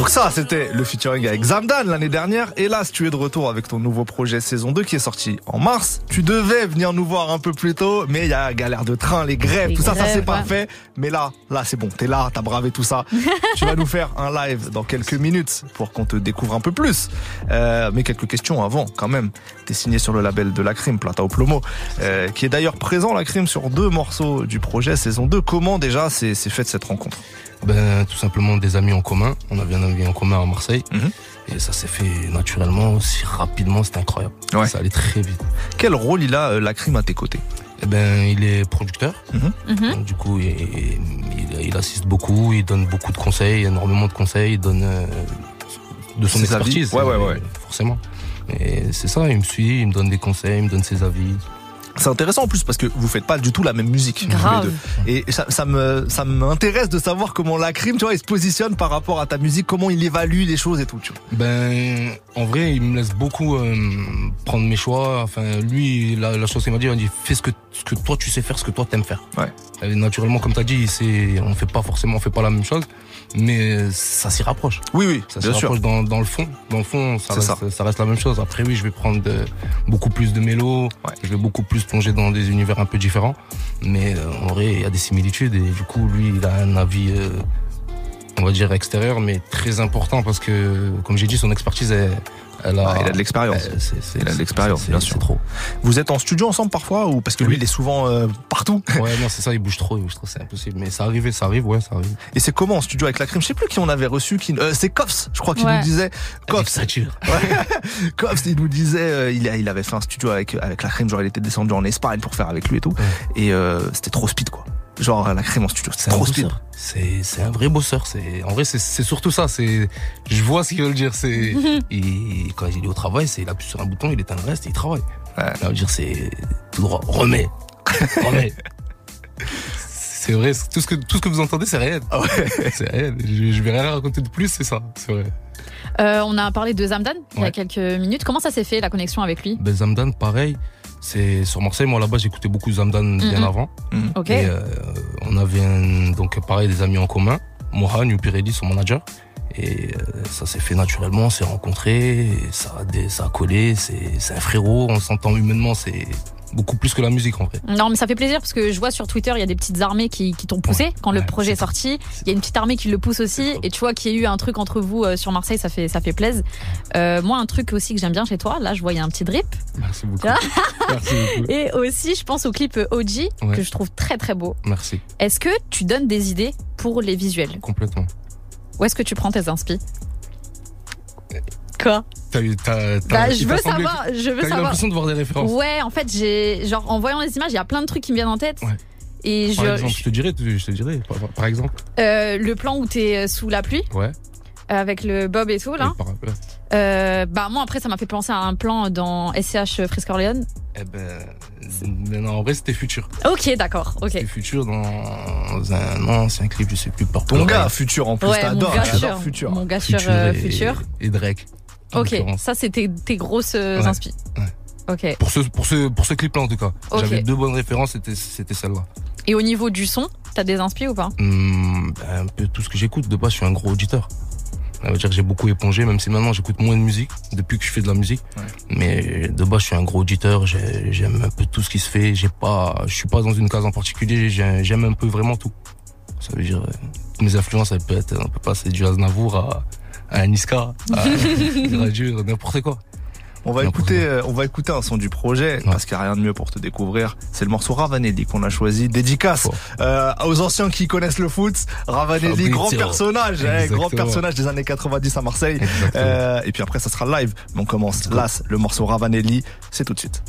Donc ça, c'était le featuring avec Zamdan l'année dernière. Et là, tu es de retour avec ton nouveau projet saison 2 qui est sorti en mars. Tu devais venir nous voir un peu plus tôt, mais il y a galère de train, les grèves,
Les
tout ça, ça c'est pas
ouais.
fait. Mais là, là c'est bon, t'es là, t'as bravé tout ça. tu vas nous faire un live dans quelques minutes pour qu'on te découvre un peu plus. Euh, mais quelques questions avant, quand même. T'es signé sur le label de la crime, Plata au Plomo, euh, qui est d'ailleurs présent la crime sur deux morceaux du projet saison 2. Comment déjà c'est c'est fait cette rencontre?
Ben tout simplement des amis en commun. On avait un ami en commun à Marseille.
Mhm.
Et ça s'est fait naturellement, aussi rapidement, c'était incroyable.
Ouais.
Ça allait très vite.
Quel rôle il a euh, la crime à tes côtés?
Eh ben, il est producteur.
Mhm.
Donc, du coup, il, il- il assiste beaucoup, il donne beaucoup de conseils, énormément de conseils, il donne euh, de son
Ses avis.
expertise.
Ouais, ouais, ouais.
Forcément. Et c'est ça, il me suit, il me donne des conseils, il me donne ses avis.
C'est intéressant en plus parce que vous faites pas du tout la même musique.
Grave.
les deux. Et ça, ça me ça m'intéresse de savoir comment la crime, tu vois, il se positionne par rapport à ta musique, comment il évalue les choses et tout. Tu vois.
Ben, en vrai, il me laisse beaucoup euh, prendre mes choix. Enfin, lui, la, la chose qu'il m'a dit, il m'a dit, fais ce que, ce que toi tu sais faire, ce que toi t'aimes faire.
Ouais.
Et naturellement, comme t'as dit, c'est, on fait pas forcément, on fait pas la même chose, mais ça s'y rapproche.
Oui, oui,
Ça
sûr.
rapproche dans, dans le fond. Dans le fond, ça reste, ça. reste la même chose. Après, oui, je vais prendre de- beaucoup plus de mélos. Je vais beaucoup plus plonger dans des univers un peu différents. Mais euh, en vrai, il y a des similitudes. Et du coup, lui, il a un avis, euh, on va dire extérieur, mais très important parce que, comme j'ai dit, son expertise, elle,
Ah, il a de l'expérience.
euh,
Il a de l'expérience, bien sûr.
trop.
Vous êtes en studio ensemble parfois ou parce que lui
Oui.
il est souvent euh, partout?
Ouais, non, c'est ça, il bouge trop, il bouge trop, c'est impossible. Mais ça arrive, ça arrive, ouais, ça arrive.
Et c'est comment en studio avec la crime? Je sais plus qui on avait reçu. Qui... euh, c'est Koffs, je crois qu'il
Ouais.
nous disait. Koffs. Ouais. Koffs, il nous disait, euh, il, a- il avait fait un studio avec avec la crime, genre il était descendu en Espagne pour faire avec lui et tout. Et euh, c'était trop speed quoi. Genre la crime en studio,
C'est
trop speed.
C'est, c'est un vrai bosseur. C'est, en vrai, c'est, c'est surtout ça. C'est, je vois ce qu'il veut dire. C'est, et quand il est au travail, c'est, il appuie sur un bouton, il éteint le reste et il travaille. Ça veut dire, c'est tout droit. Remets. Remets. c'est vrai. Tout ce que, tout ce que vous entendez, c'est réel. C'est réel. Je, je vais rien raconter de plus, c'est ça. C'est vrai.
Euh, on a parlé de Zamdan il y a
Ouais.
quelques minutes. Comment ça s'est fait la connexion avec lui?
Ben, Zamdan, pareil. C'est sur Marseille. Moi, là-bas, j'écoutais beaucoup Zamdan bien avant.
Ok.
Et euh, on avait un- donc pareil des amis en commun. Mohan, Upirelli, son manager. Et euh, ça s'est fait naturellement, on s'est rencontrés, ça a, des- ça a collé, c'est c'est un frérot, on s'entend humainement, c'est beaucoup plus que la musique en vrai.
Non, mais ça fait plaisir parce que je vois sur Twitter, il y a des petites armées qui, qui t'ont poussé quand le projet est sorti. Il y a une petite armée qui le pousse aussi. Et tu vois qu'il y a eu un truc entre vous euh, sur Marseille, ça fait, ça fait plaisir. Euh, moi, un truc aussi que j'aime bien chez toi, là, je vois, il y a un petit drip.
Merci beaucoup. Merci.
Et aussi, je pense au clip OG
Ouais.
que je trouve très très beau.
Merci,
Est-ce que tu donnes des idées pour les visuels?
Complètement.
Où est-ce que tu prends tes inspi? Quoi?
T'as eu,
Bah, je veux savoir, je veux savoir.
l'impression de voir des références.
Ouais, en fait, j'ai genre en voyant les images, il y a plein de trucs qui me viennent en tête. Et
Par
je,
exemple, je te dirais, je te dirais, par, par exemple.
euh, le plan où t'es sous la pluie
Ouais.
avec le bob et tout là.
Et par- ouais.
Euh, bah moi après ça m'a fait penser à un plan dans SCH Frisco Orléans.
Eh ben, mais non, en vrai, c'était futur.
Ok d'accord, ok.
C'était futur dans un ancien clip, je sais plus, par
Ton gars, Futur, en plus,
Ouais,
t'adores, Futur.
Mon gars sur euh,
et-
Futur.
Et Drake.
Ok, ça c'était tes grosses euh,
Ouais.
inspi.
Pour ce, pour ce, pour ce clip-là, en tout cas.
Ok.
J'avais deux bonnes références, c'était, c'était celle-là.
Et au niveau du son, t'as des inspi ou pas?
Hum, ben, un peu tout ce que j'écoute. De base, je suis un gros auditeur. Ça veut dire que j'ai beaucoup épongé, même si maintenant j'écoute moins de musique depuis que je fais de la musique. Mais de base, je suis un gros auditeur. j'ai- J'aime un peu tout ce qui se fait. J'ai pas, je suis pas dans une case en particulier. j'ai- J'aime un peu vraiment tout. Ça veut dire, euh, mes influences, elles peuvent être, on peut passer du Aznavour à, à Niska, à Radio, n'importe quoi.
On va écouter, euh, on va écouter un son du projet parce qu'il n'y a rien de mieux pour te découvrir. C'est le morceau Ravanelli qu'on a choisi, dédicace euh, aux anciens qui connaissent le foot. Ravanelli, grand personnage, hein, grand personnage des années 90 à Marseille. Euh, et puis après, ça sera live. Mais on commence. Las, le morceau Ravanelli, c'est tout de suite.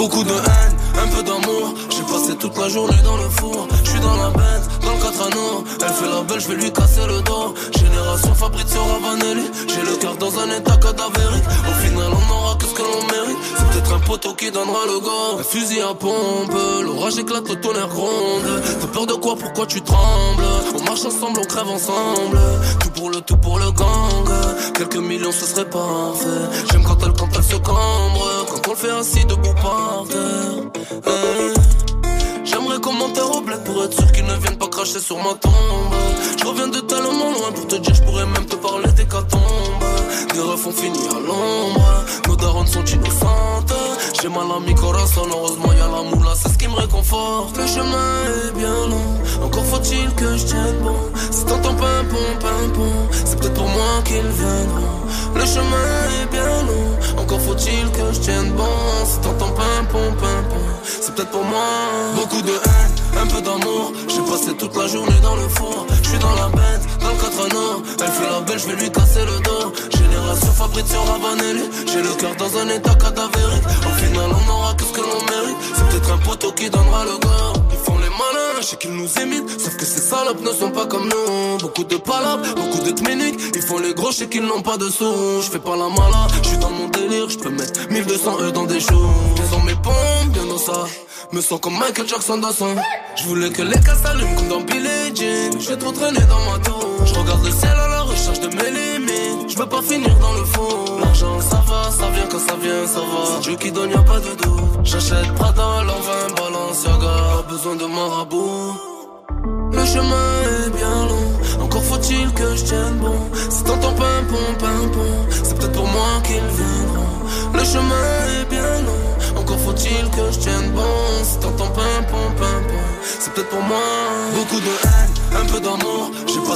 Beaucoup de haine, un peu d'amour. J'ai passé toute la journée dans le four. Je suis dans la bête, dans le 4 anneaux. Elle fait la belle, je vais lui casser le dos. Génération Fabrizio Ravanelli. J'ai le cœur dans un état cadavérique. Au final, on aura que ce que l'on mérite. C'est peut-être un poteau qui donnera le go. Un fusil à pompe, l'orage éclate, le tonnerre gronde. T'as peur de quoi? Pourquoi tu trembles? On marche ensemble, on crève ensemble. Tout pour le tout pour le gang. Quelques millions, ce serait parfait. J'aime quand elle, quand elle se cambre. Quand on le fait assis debout par terre. Hein. J'aimerais commenter au bled pour être sûr qu'ils ne viennent pas cracher sur ma tombe. Je reviens de tellement loin pour te dire, je pourrais même te parler des catombes. Des refs ont fini à l'ombre, nos darons sont innocentes. J'ai mal à mi corazon, heureusement y'a la moula, c'est ce qui me réconforte. Le chemin est bien long, encore faut-il que je tienne bon. Si t'entends pimpon, pimpon, c'est peut-être pour moi qu'ils viendront. Le chemin est bien long, encore faut-il que je tienne bon. Si t'entends pimpon, pimpon, c'est peut-être pour moi. Beaucoup de haine, un peu d'amour. J'ai passé toute la journée dans le four. Je suis dans la bête, dans le 4 anneaux. Elle fait la belle, je vais lui casser le dos. Génération Fabrizio Ravanelli. J'ai le cœur dans un état cadavérique. Au final, on aura que ce que l'on mérite. C'est peut-être un poteau qui donnera le go. Font les malins, je sais qu'ils nous imitent. Sauf que ces salopes ne sont pas comme nous. Beaucoup de palabres, beaucoup de tminiques. Ils font les gros, je sais qu'ils n'ont pas de sous. Je fais pas la malade, je suis dans mon délire. Je peux mettre 1200 E dans des choses. Ont mes pompes, bien dans ça. Me sens comme Michael Jackson dans son. Je voulais que les casses s'allument comme dans Billie Jean. J'ai trop traîné dans ma tour. Je regarde le ciel à la recherche de mes limites. Je veux pas finir dans le fond. L'argent, ça va, ça vient quand ça vient, ça va. C'est Dieu qui donne, y a pas de doute. J'achète Prada, l'envin, Balenciaga. Besoin de marabout. Le chemin est bien long, encore faut-il que je tienne bon. Si t'entends pimpon, pimpon, c'est peut-être pour moi qu'ils viendront. Le chemin est bien long, encore faut-il que je tienne bon. Si t'entends pimpon, pimpon, c'est peut-être pour moi. Beaucoup de haine, un peu d'amour.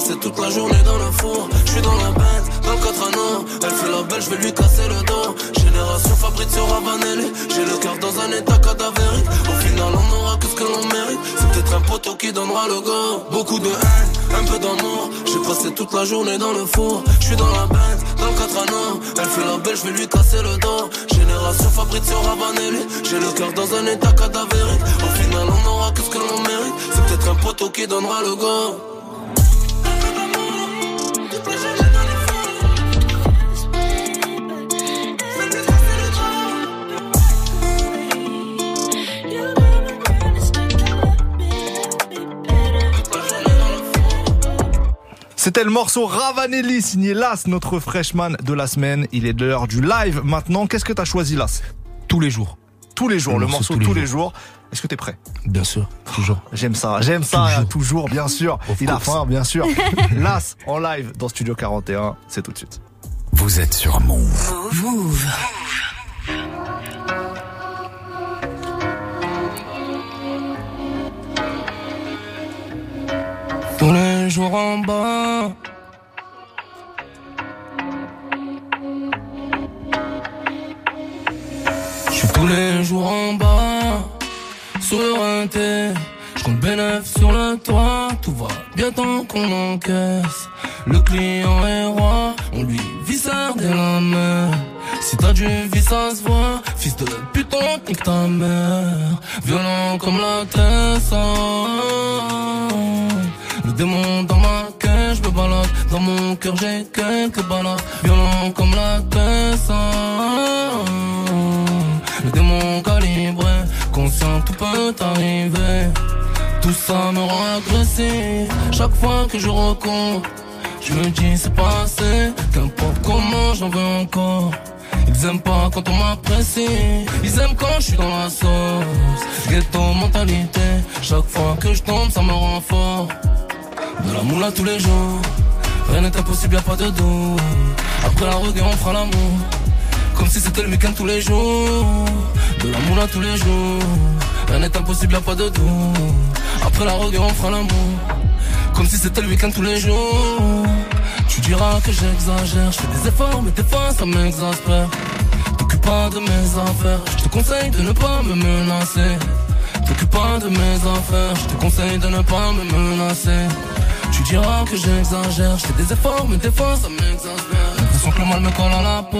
Passé toute la journée dans le four. Je suis dans la bête, dans le 4 anneaux. Elle fait la belle, je vais lui casser le dos. Génération Fabrizio Ravanelli. J'ai le cœur dans un état cadavérique. Au final, on aura que ce que l'on mérite. C'est peut-être un poteau qui donnera le go. Beaucoup de haine, un peu d'amour. J'ai passé toute la journée dans le four. Je suis dans la bête, dans le 4 anneaux. Elle fait la belle, je vais lui casser le dos. Génération Fabrizio Ravanelli. J'ai le cœur dans un état cadavérique. Au final, on aura que ce que l'on mérite. C'est peut-être un poteau qui donnera le go.
C'était le morceau Ravanelli signé Las, notre freshman de la semaine. Il est de l'heure du live maintenant. Qu'est-ce que t'as choisi Las?
Tous les jours.
Tous les jours,
Le
le
morceau
morceau tous les jours. Est-ce que t'es prêt?
Bien sûr, toujours.
J'aime ça, j'aime ça, toujours, bien sûr. Il a faim, bien sûr. Las, en live dans Studio 41, c'est tout de suite.
Vous êtes sur Move.
Move.
Jours en bas. Je suis tous les jours en bas. Sur le. Je compte bénéf sur le toit. Tout va bien tant qu'on encaisse. Le client est roi. On lui viscère dès la main. Si t'as du vice, ça se voit. Fils de putain, nique ta mère. Violent comme la Tessa. Le démon dans ma cage, je me balade. Dans mon cœur, j'ai quelques balades. Violent comme la Tessa. Le démon calibré, conscient, tout peut arriver. Tout ça me rend agressif. Chaque fois que je recompte, Je me dis c'est pas assez, qu'importe comment j'en veux encore. Ils aiment pas quand on m'apprécie, ils aiment quand je suis dans la sauce. Ghetto mentalité, chaque fois que je tombe ça me rend fort. De la moula tous les jours, rien n'est impossible, y'a pas de doute. Après la reggae on fera l'amour, comme si c'était le week-end tous les jours. De la moula tous les jours, rien n'est impossible, y'a pas de doute. Après la reggae on fera l'amour, comme si c'était le week-end tous les jours. Tu diras que j'exagère, je fais des efforts, mais des fois ça m'exaspère. T'occupe pas de mes affaires, je te conseille de ne pas me menacer. T'occupe pas de mes affaires, je te conseille de ne pas me menacer. Tu diras que j'exagère, je fais des efforts, mais des fois ça m'exaspère. L'impression que le mal me colle à la peau.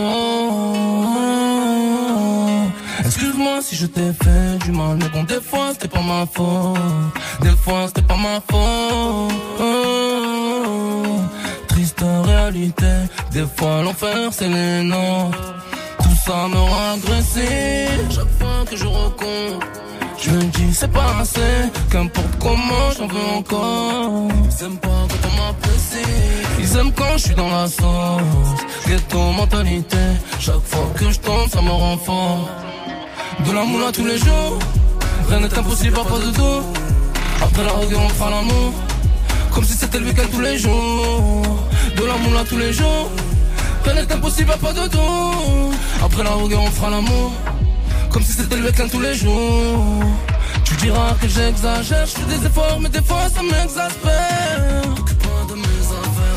Excuse-moi si je t'ai fait du mal, mais bon, des fois c'était pas ma faute. Des fois c'était pas ma faute. Triste réalité, des fois l'enfer c'est les nôtres. Tout ça me rend agressif. Chaque fois que je recompte, je me dis c'est pas assez. Qu'importe comment j'en veux encore. Ils aiment pas quand on m'apprécie. Ils aiment quand je suis dans la sauce. Ghetto mentalité. Chaque fois que je tombe, ça me rend fort. De la moula tous les jours. Rien n'est impossible à pas de dos. Après la reggae, on fera l'amour. Comme si c'était le week-end tous les jours. De la moula tous les jours. Rien n'est impossible à pas de dos. Après la reggae, on fera l'amour. Comme si c'était le week-end tous les jours. Tu diras que j'exagère, je fais des efforts, mais des fois ça m'exaspère.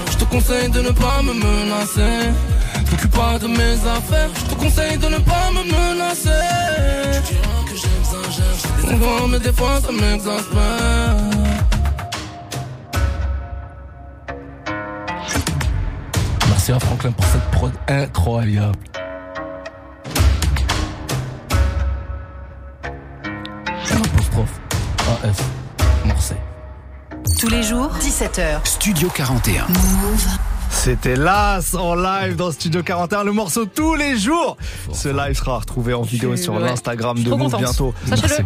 Je te conseille de ne pas me menacer. T'occupe pas de mes affaires, je te conseille de ne pas me menacer. Tu diras que j'exagère, je fais des efforts, mais des fois ça m'exaspère. Merci à Franklin pour cette prod incroyable.
Tous les jours, 17h.
Studio 41. Move.
C'était Las en live dans Studio 41, le morceau tous les jours. Ce live sera retrouvé en vidéo sur l'Instagram de Move bientôt.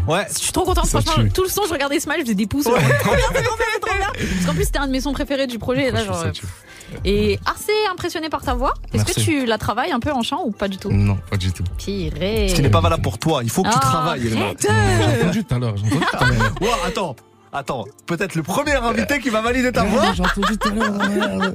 Ouais.
Je suis trop contente,
Ça
Tout le son, je regardais Smile, je faisais des pouces. Trop bien, trop bien, trop bien. Parce qu'en plus, c'était un de mes sons préférés du projet et assez impressionné par ta voix. Est-ce que tu la travailles un peu en chant ou pas du tout?
Non, pas du tout.
Piré.
Ce qui n'est pas valable pour toi, il faut que tu
Ah,
travailles.
J'ai entendu tout à l'heure, j'ai entendu tout à l'heure.
Ouais, attends, attends, peut-être le premier invité qui va valider ta
Ouais,
voix.
J'ai entendu tout à l'heure.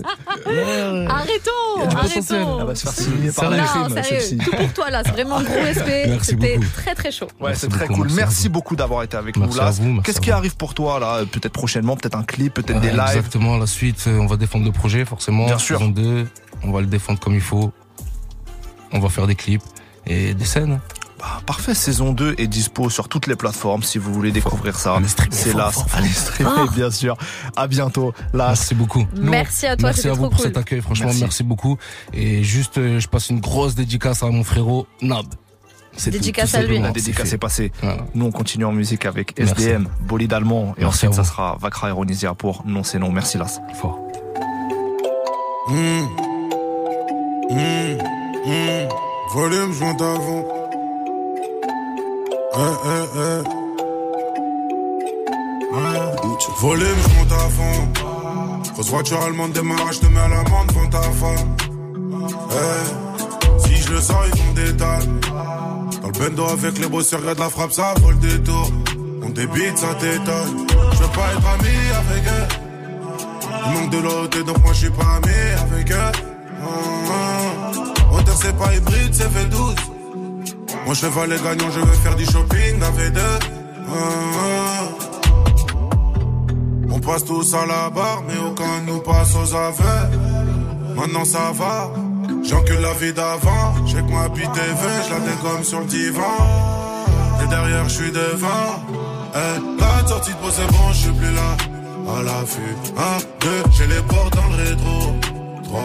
Arrêtons,
Il y a du potentiel.
arrêtons.
Elle va se faire signer par la crime,
tout pour toi là, c'est vraiment gros respect.
Merci
C'était
beaucoup.
très très chaud.
Ouais, c'est très cool.
merci
beaucoup d'avoir été avec nous là. Qu'est-ce qui arrive pour toi là Peut-être prochainement, peut-être un clip, peut-être des lives?
Exactement, la suite, euh, on va défendre le projet, forcément.
Bien sûr.
Saison 2, on va le défendre comme il faut. On va faire des clips et des scènes.
Bah, parfait, saison 2 est dispo sur toutes les plateformes si vous voulez découvrir ça. C'est là, allez streamer bien sûr. À bientôt. Là,
Merci beaucoup.
Nous,
Merci à toi,
Merci à vous
trop
pour
cool.
cet accueil, franchement,
Merci.
merci, beaucoup. Et juste, euh, je passe une grosse dédicace à mon frérot Nab. Tout,
Dédicace
tout
à lui.
la
c'est
dédicace est passée.
Voilà.
Nous, on continue en musique avec
Merci.
SDM, Bolide Allemand. Et
Merci
ensuite, ça sera Vakra Ironisia pour Non, c'est non. Merci, Las.
Fort.
Mmh. Mmh. Mmh. Volume, je monte avant. Volume, je monte à fond. Grosse voiture allemande, démarrage, te mets à l'amende, font ta femme. Eh. Si je le sens, ils font des. Dans le avec les beaux regarde la frappe, ça vole des tours. On débite, ça t'étonne. Je veux pas être ami avec eux. Il manque de l'autre, donc moi je suis pas ami avec eux. Hum, hum. Hauteur, c'est pas hybride, c'est V12. Mon cheval est gagnant, je veux faire du shopping à V2. Ah, ah. On passe tous à la barre, mais aucun nous passe aux aveux. Maintenant ça va, j'encule la vie d'avant. J'ai que ma TV, je la comme sur le divan. Et derrière, je suis devant. Eh, la sortie de c'est bon, je suis plus là. À la vue, 1, 2, j'ai les portes dans le rétro. 3,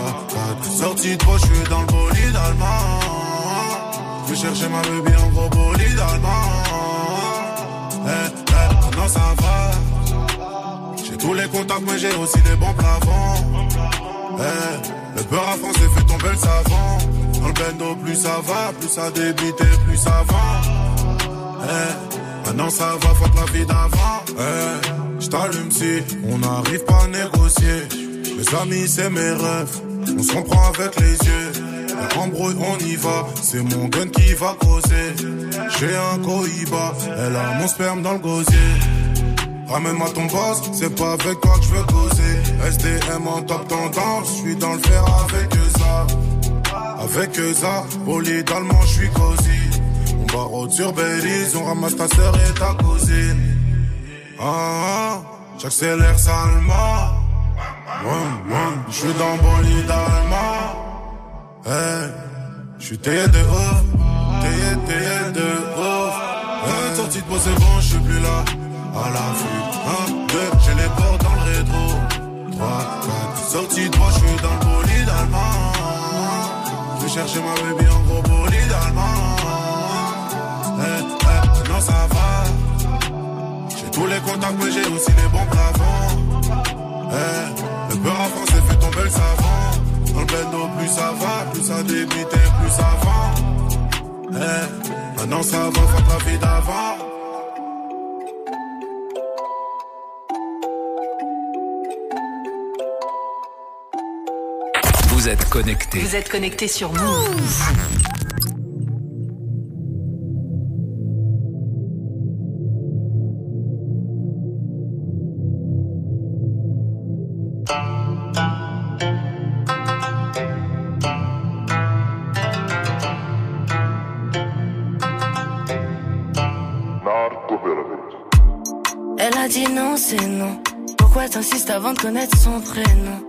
4, sortie de je suis dans le bolide allemand. Vais chercher ma baby en gros bolide allemand. Eh, eh, maintenant ça va. J'ai tous les contacts, mais j'ai aussi des bons plafonds. Eh, le beurre à France fait tomber le savon. Dans le bendo, plus ça va, plus ça débite et plus ça va. Maintenant ça va, fuck la vie d'avant. J't'allume si on n'arrive pas à négocier.
Mes amis, c'est mes rêves. On se comprend avec les yeux. Embrouille, on y va. C'est mon gun qui va causer. J'ai un cohiba. Elle a mon sperme dans le gosier. Ramène-moi ton boss, c'est pas avec toi que je veux causer. SDM en top tendance, je suis dans le fer avec ça. Avec ça, bolide allemand, je suis cosy. On barre sur Belize, on ramasse ta sœur et ta cousine. Ah, j'accélère salement. Ouais, je suis dans bolide allemand. Hey, je suis taillé de ouf, taillé, taillé de ouf. Hey, sortie de c'est bon, je suis plus là. À la vue, un, deux, j'ai les portes dans le rétro. Trois, quatre, sortie droit, je suis dans le bolide allemand. Je vais chercher ma baby en gros bolide allemand. Hey, hey, non, ça va. J'ai tous les contacts, mais j'ai aussi les bons plafonds. Hey, le peur en français fait tomber le savant. Dans le bendo, plus ça va, plus ça débite et plus ça va. Hey, maintenant ça va, faut la vie d'avant.
Vous êtes connecté.
Vous êtes connecté sur Move.
Avant de connaître son prénom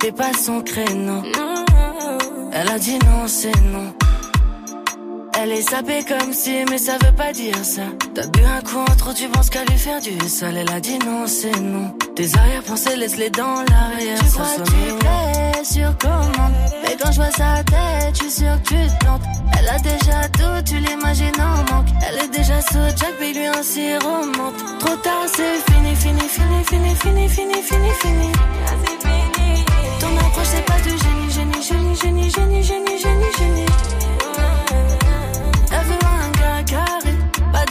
T'es pas son créneau. Elle a dit non, c'est non. Elle est sapée comme si, mais ça veut pas dire ça. T'as bu un coup en trop, tu penses qu'à lui faire du sale. Elle a dit non, c'est non. Tes arrière-pensées, laisse-les dans l'arrière. Tu crois que tu plais sur commande. Mais quand je vois sa tête, je suis sûr que tu te plantes. Elle a déjà tout, tu l'imagines en manque. Elle est déjà sous Jack, mais lui ainsi remonte. Trop tard, c'est fini, fini, fini, fini, fini, fini, fini, fini. Ton approche, c'est pas du génie, génie, génie, génie, génie, génie, génie, génie.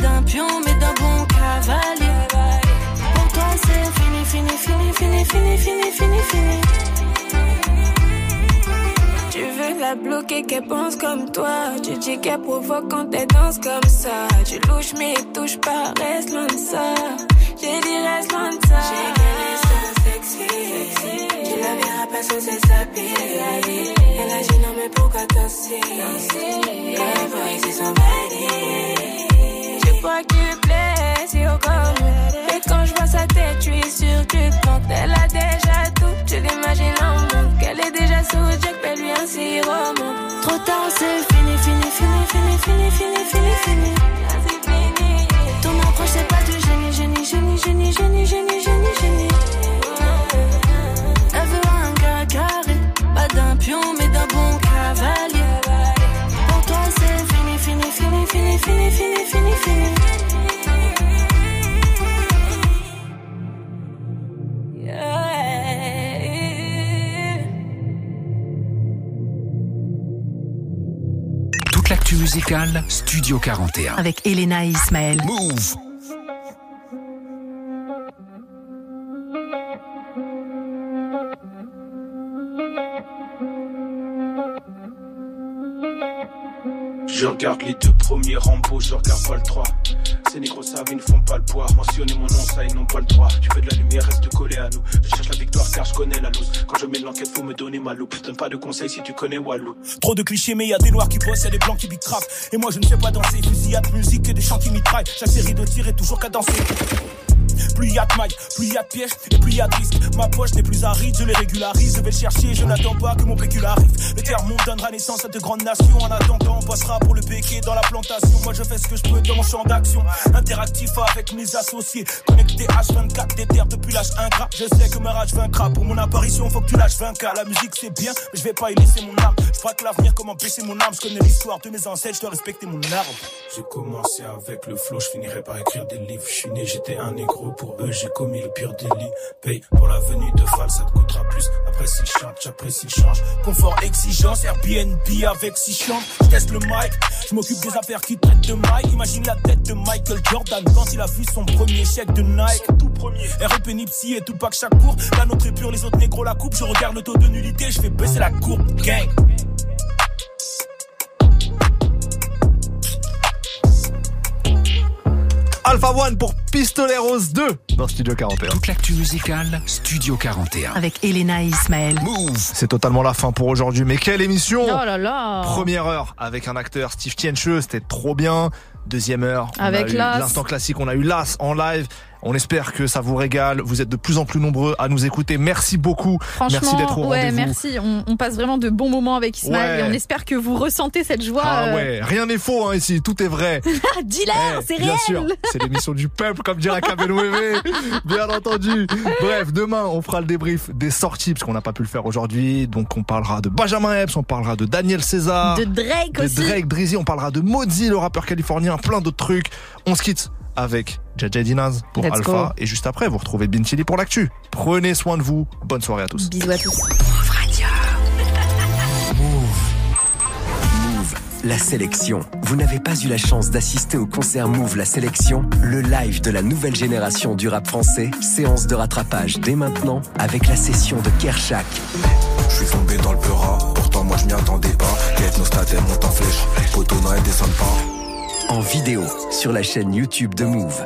D'un pion, mais d'un bon cavalier. Pour toi, c'est fini, fini, fini, fini, fini, fini, fini, fini.
Tu veux la bloquer, qu'elle pense comme toi. Tu dis qu'elle provoque quand elle danse comme ça. Tu louches, mais touche pas, reste loin de ça. J'ai dit, reste loin de ça. J'ai qu'elle est so sexy. Tu la verras pas sous ses habits. Elle a dit, non, mais pourquoi danser? Elle voit ici son. Si au comme. Et quand je vois sa tête, tu es sûr que plantes. Elle a déjà tout, tu l'imagines en manque. Elle est déjà sous Jack, mais lui ainsi remonte.
Trop tard, c'est fini, fini, fini, fini, fini, fini, fini, fini. Ton approche, c'est pas du génie, génie, génie, génie, génie, génie, génie, génie.
Musicale, Studio 41.
Avec Elena et Ismaël.
Move
Je regarde les deux premiers Rambo, je regarde pas le 3. Ces négros savent, ils ne font pas le poids. Mentionner mon nom, ça, ils n'ont pas le droit. Tu veux de la lumière, reste collé à nous. Je cherche la victoire car je connais la loose. Quand je mets l'enquête, faut me donner ma loupe. Donne pas de conseils si tu connais Walou.
Trop de clichés, mais y a des noirs qui bossent, y a des blancs qui bicravent. Et moi je ne sais pas danser, fusillade, musique et des chants qui mitraillent. Chaque série de tirs est toujours qu'à danser. Plus y a de mailles, plus y a de pièges et plus y a de risques. Ma poche n'est plus aride, je les régularise. Je vais le chercher, je n'attends pas que mon pécule arrive. Le terme monde donnera naissance à de grandes nations. En attendant, on passera pour le béquet dans la plantation. Moi je fais ce que je peux dans mon champ d'action. Interactif avec mes associés. Connecté H24 des terres depuis l'âge ingrat. Je sais que ma rage vaincra. Pour mon apparition, faut que tu lâches 20K. La musique c'est bien, mais je vais pas y laisser mon âme. Je crois que l'avenir, comment baisser mon âme. Je connais l'histoire de mes ancêtres, je dois respecter mon arbre.
J'ai commencé avec le flow, je finirai par écrire des livres. Je suis né, j'étais un négro. Pour eux, j'ai commis le pire délit. Paye pour la venue de Val, ça te coûtera plus. Après s'il chante, j'apprécie le change. Confort, exigence, Airbnb avec six chambres. Je teste le mic, je m'occupe des affaires qui traitent de Mike. Imagine la tête de Michael Jordan quand il a vu son premier chèque de Nike. Tout premier. REP Nipsey et tout pack chaque cours. La nôtre est pure, les autres négros la coupe. Je regarde le taux de nullité, je fais baisser la courbe. Gang.
Alpha One pour Pistolet Rose 2 dans Studio 41.
Toute l'actu musicale, Studio 41.
Avec Elena et Ismaël.
Move. C'est totalement la fin pour aujourd'hui, mais quelle émission
Oh là là.
Première heure avec un acteur Steve Tiencheux, c'était trop bien. Deuxième heure, on
Avec
a eu
Las.
l'instant classique, on a eu Las en live. On espère que ça vous régale. Vous êtes de plus en plus nombreux à nous écouter. Merci beaucoup.
Franchement,
Merci d'être au
ouais, merci. On, on passe vraiment de bons moments avec Ismaël
Ouais.
et on espère que vous ressentez cette joie.
Ah
euh,
ouais, rien n'est faux hein, ici, tout est vrai.
Dis-leur,
Eh,
c'est
bien
réel.
sûr, c'est l'émission du peuple, comme dirait Kabelwebe, bien entendu. Bref, demain, on fera le débrief des sorties, parce qu'on n'a pas pu le faire aujourd'hui. Donc, on parlera de Benjamin Epps, on parlera de Daniel César.
De Drake
de
aussi.
Drake, Drizzy, on parlera de Mozzie, le rappeur californien, plein d'autres trucs. On se quitte avec Jaja Dinaz pour
Let's
Alpha.
go.
Et juste après, vous retrouvez Bintili pour l'actu. Prenez soin de vous. Bonne soirée à tous.
Bisous à tous.
Move, la sélection. Vous n'avez pas eu la chance d'assister au concert Move, la sélection, le live de la nouvelle génération du rap français. Séance de rattrapage dès maintenant avec la session de Kershak.
Je suis tombé dans le peura, pourtant moi je m'y attendais pas. Quête nos stats, elles montent en flèche. Poteau non, elles descendent pas.
En vidéo sur la chaîne YouTube de Move.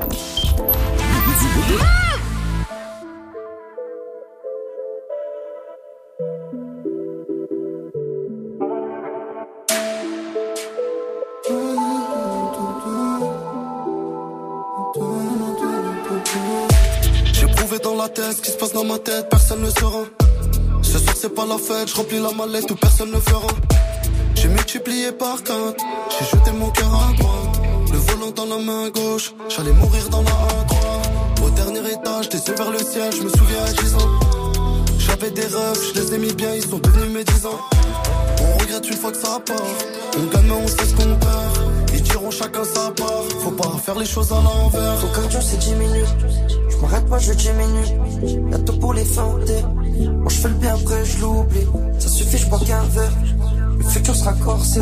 J'ai prouvé dans la tête ce qui se passe dans ma tête, personne ne saura. Ce soir c'est pas la fête, je remplis la mallette où personne ne fera. J'ai multiplié par quatre, j'ai jeté mon cœur à droite. Le volant dans la main gauche, j'allais mourir dans la A3. Au dernier étage, yeux vers le ciel, je me souviens à 10 ans. J'avais des rêves, je les ai mis bien, ils sont devenus médisants. On regrette une fois que ça part. On gagne, mais on sait ce qu'on perd. Ils diront chacun sa part. Faut pas faire les choses à l'envers.
Ton cardio c'est 10 minutes. Je m'arrête pas, je diminue. Tout pour les feinter. Moi je fais le bien après, je l'oublie. Ça suffit, je bois qu'un verre. Le futur sera corsé.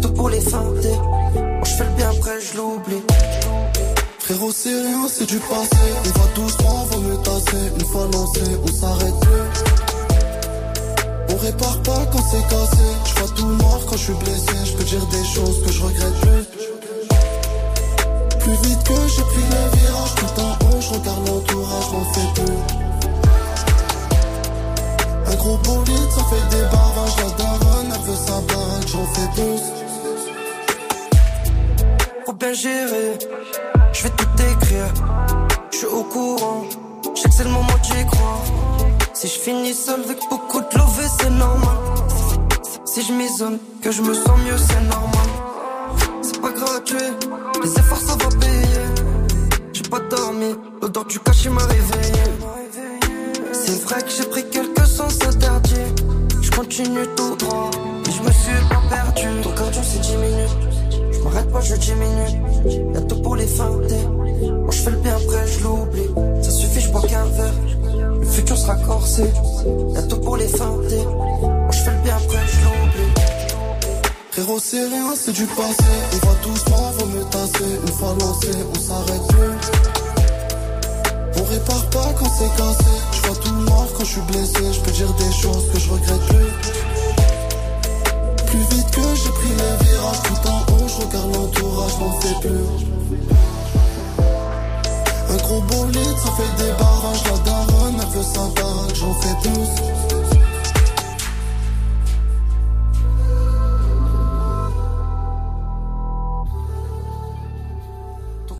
Tout pour les feinter. Moi je fais le bien après, je l'oublie.
Frérot, c'est rien, c'est du passé. On va tous droit, vaut mieux tasser. Une fois lancé, on s'arrête plus. On répare pas quand c'est cassé. Je vois tout noir quand je suis blessé. Je peux dire des choses que je regrette plus. Plus vite que j'ai pris le virage, tout en haut, regarde l'entourage, j'en fais plus. Ça fait des barrages. La daronne, elle veut sa baraque, j'en fais plus.
Faut bien gérer. Je vais tout écrire. Je suis au courant. Je sais que c'est le moment d'y croire. Si je finis seul avec beaucoup de love, c'est normal. Si je m'isole, que je me sens mieux, c'est normal. C'est pas gratuit. Les efforts, ça va payer. J'ai pas dormi. L'odeur du cachet m'a réveillé. C'est vrai que j'ai pris quelques Je continue tout droit. Et je me suis pas perdu. Ton cardio, c'est 10 minutes. Je m'arrête pas, je diminue. Y'a tout pour les feinter. Moi je fais le bien après, je l'oublie. Ça suffit, je bois qu'un verre. Le futur sera corsé. Y'a tout pour les feinter. Moi je fais le bien après, je l'oublie.
Frérot, c'est rien, c'est du passé. On va tous droit, vaut mieux tasser. Une fois lancé, on s'arrête plus. On répare pas quand c'est cassé. Je vois tout noir quand je suis blessé. Je peux dire des choses que je regrette plus. Plus vite que j'ai pris les virages, tout en haut, je regarde l'entourage, m'en fais plus. Un gros bolide, ça fait des barrages, la daronne, elle veut sa j'en fais plus.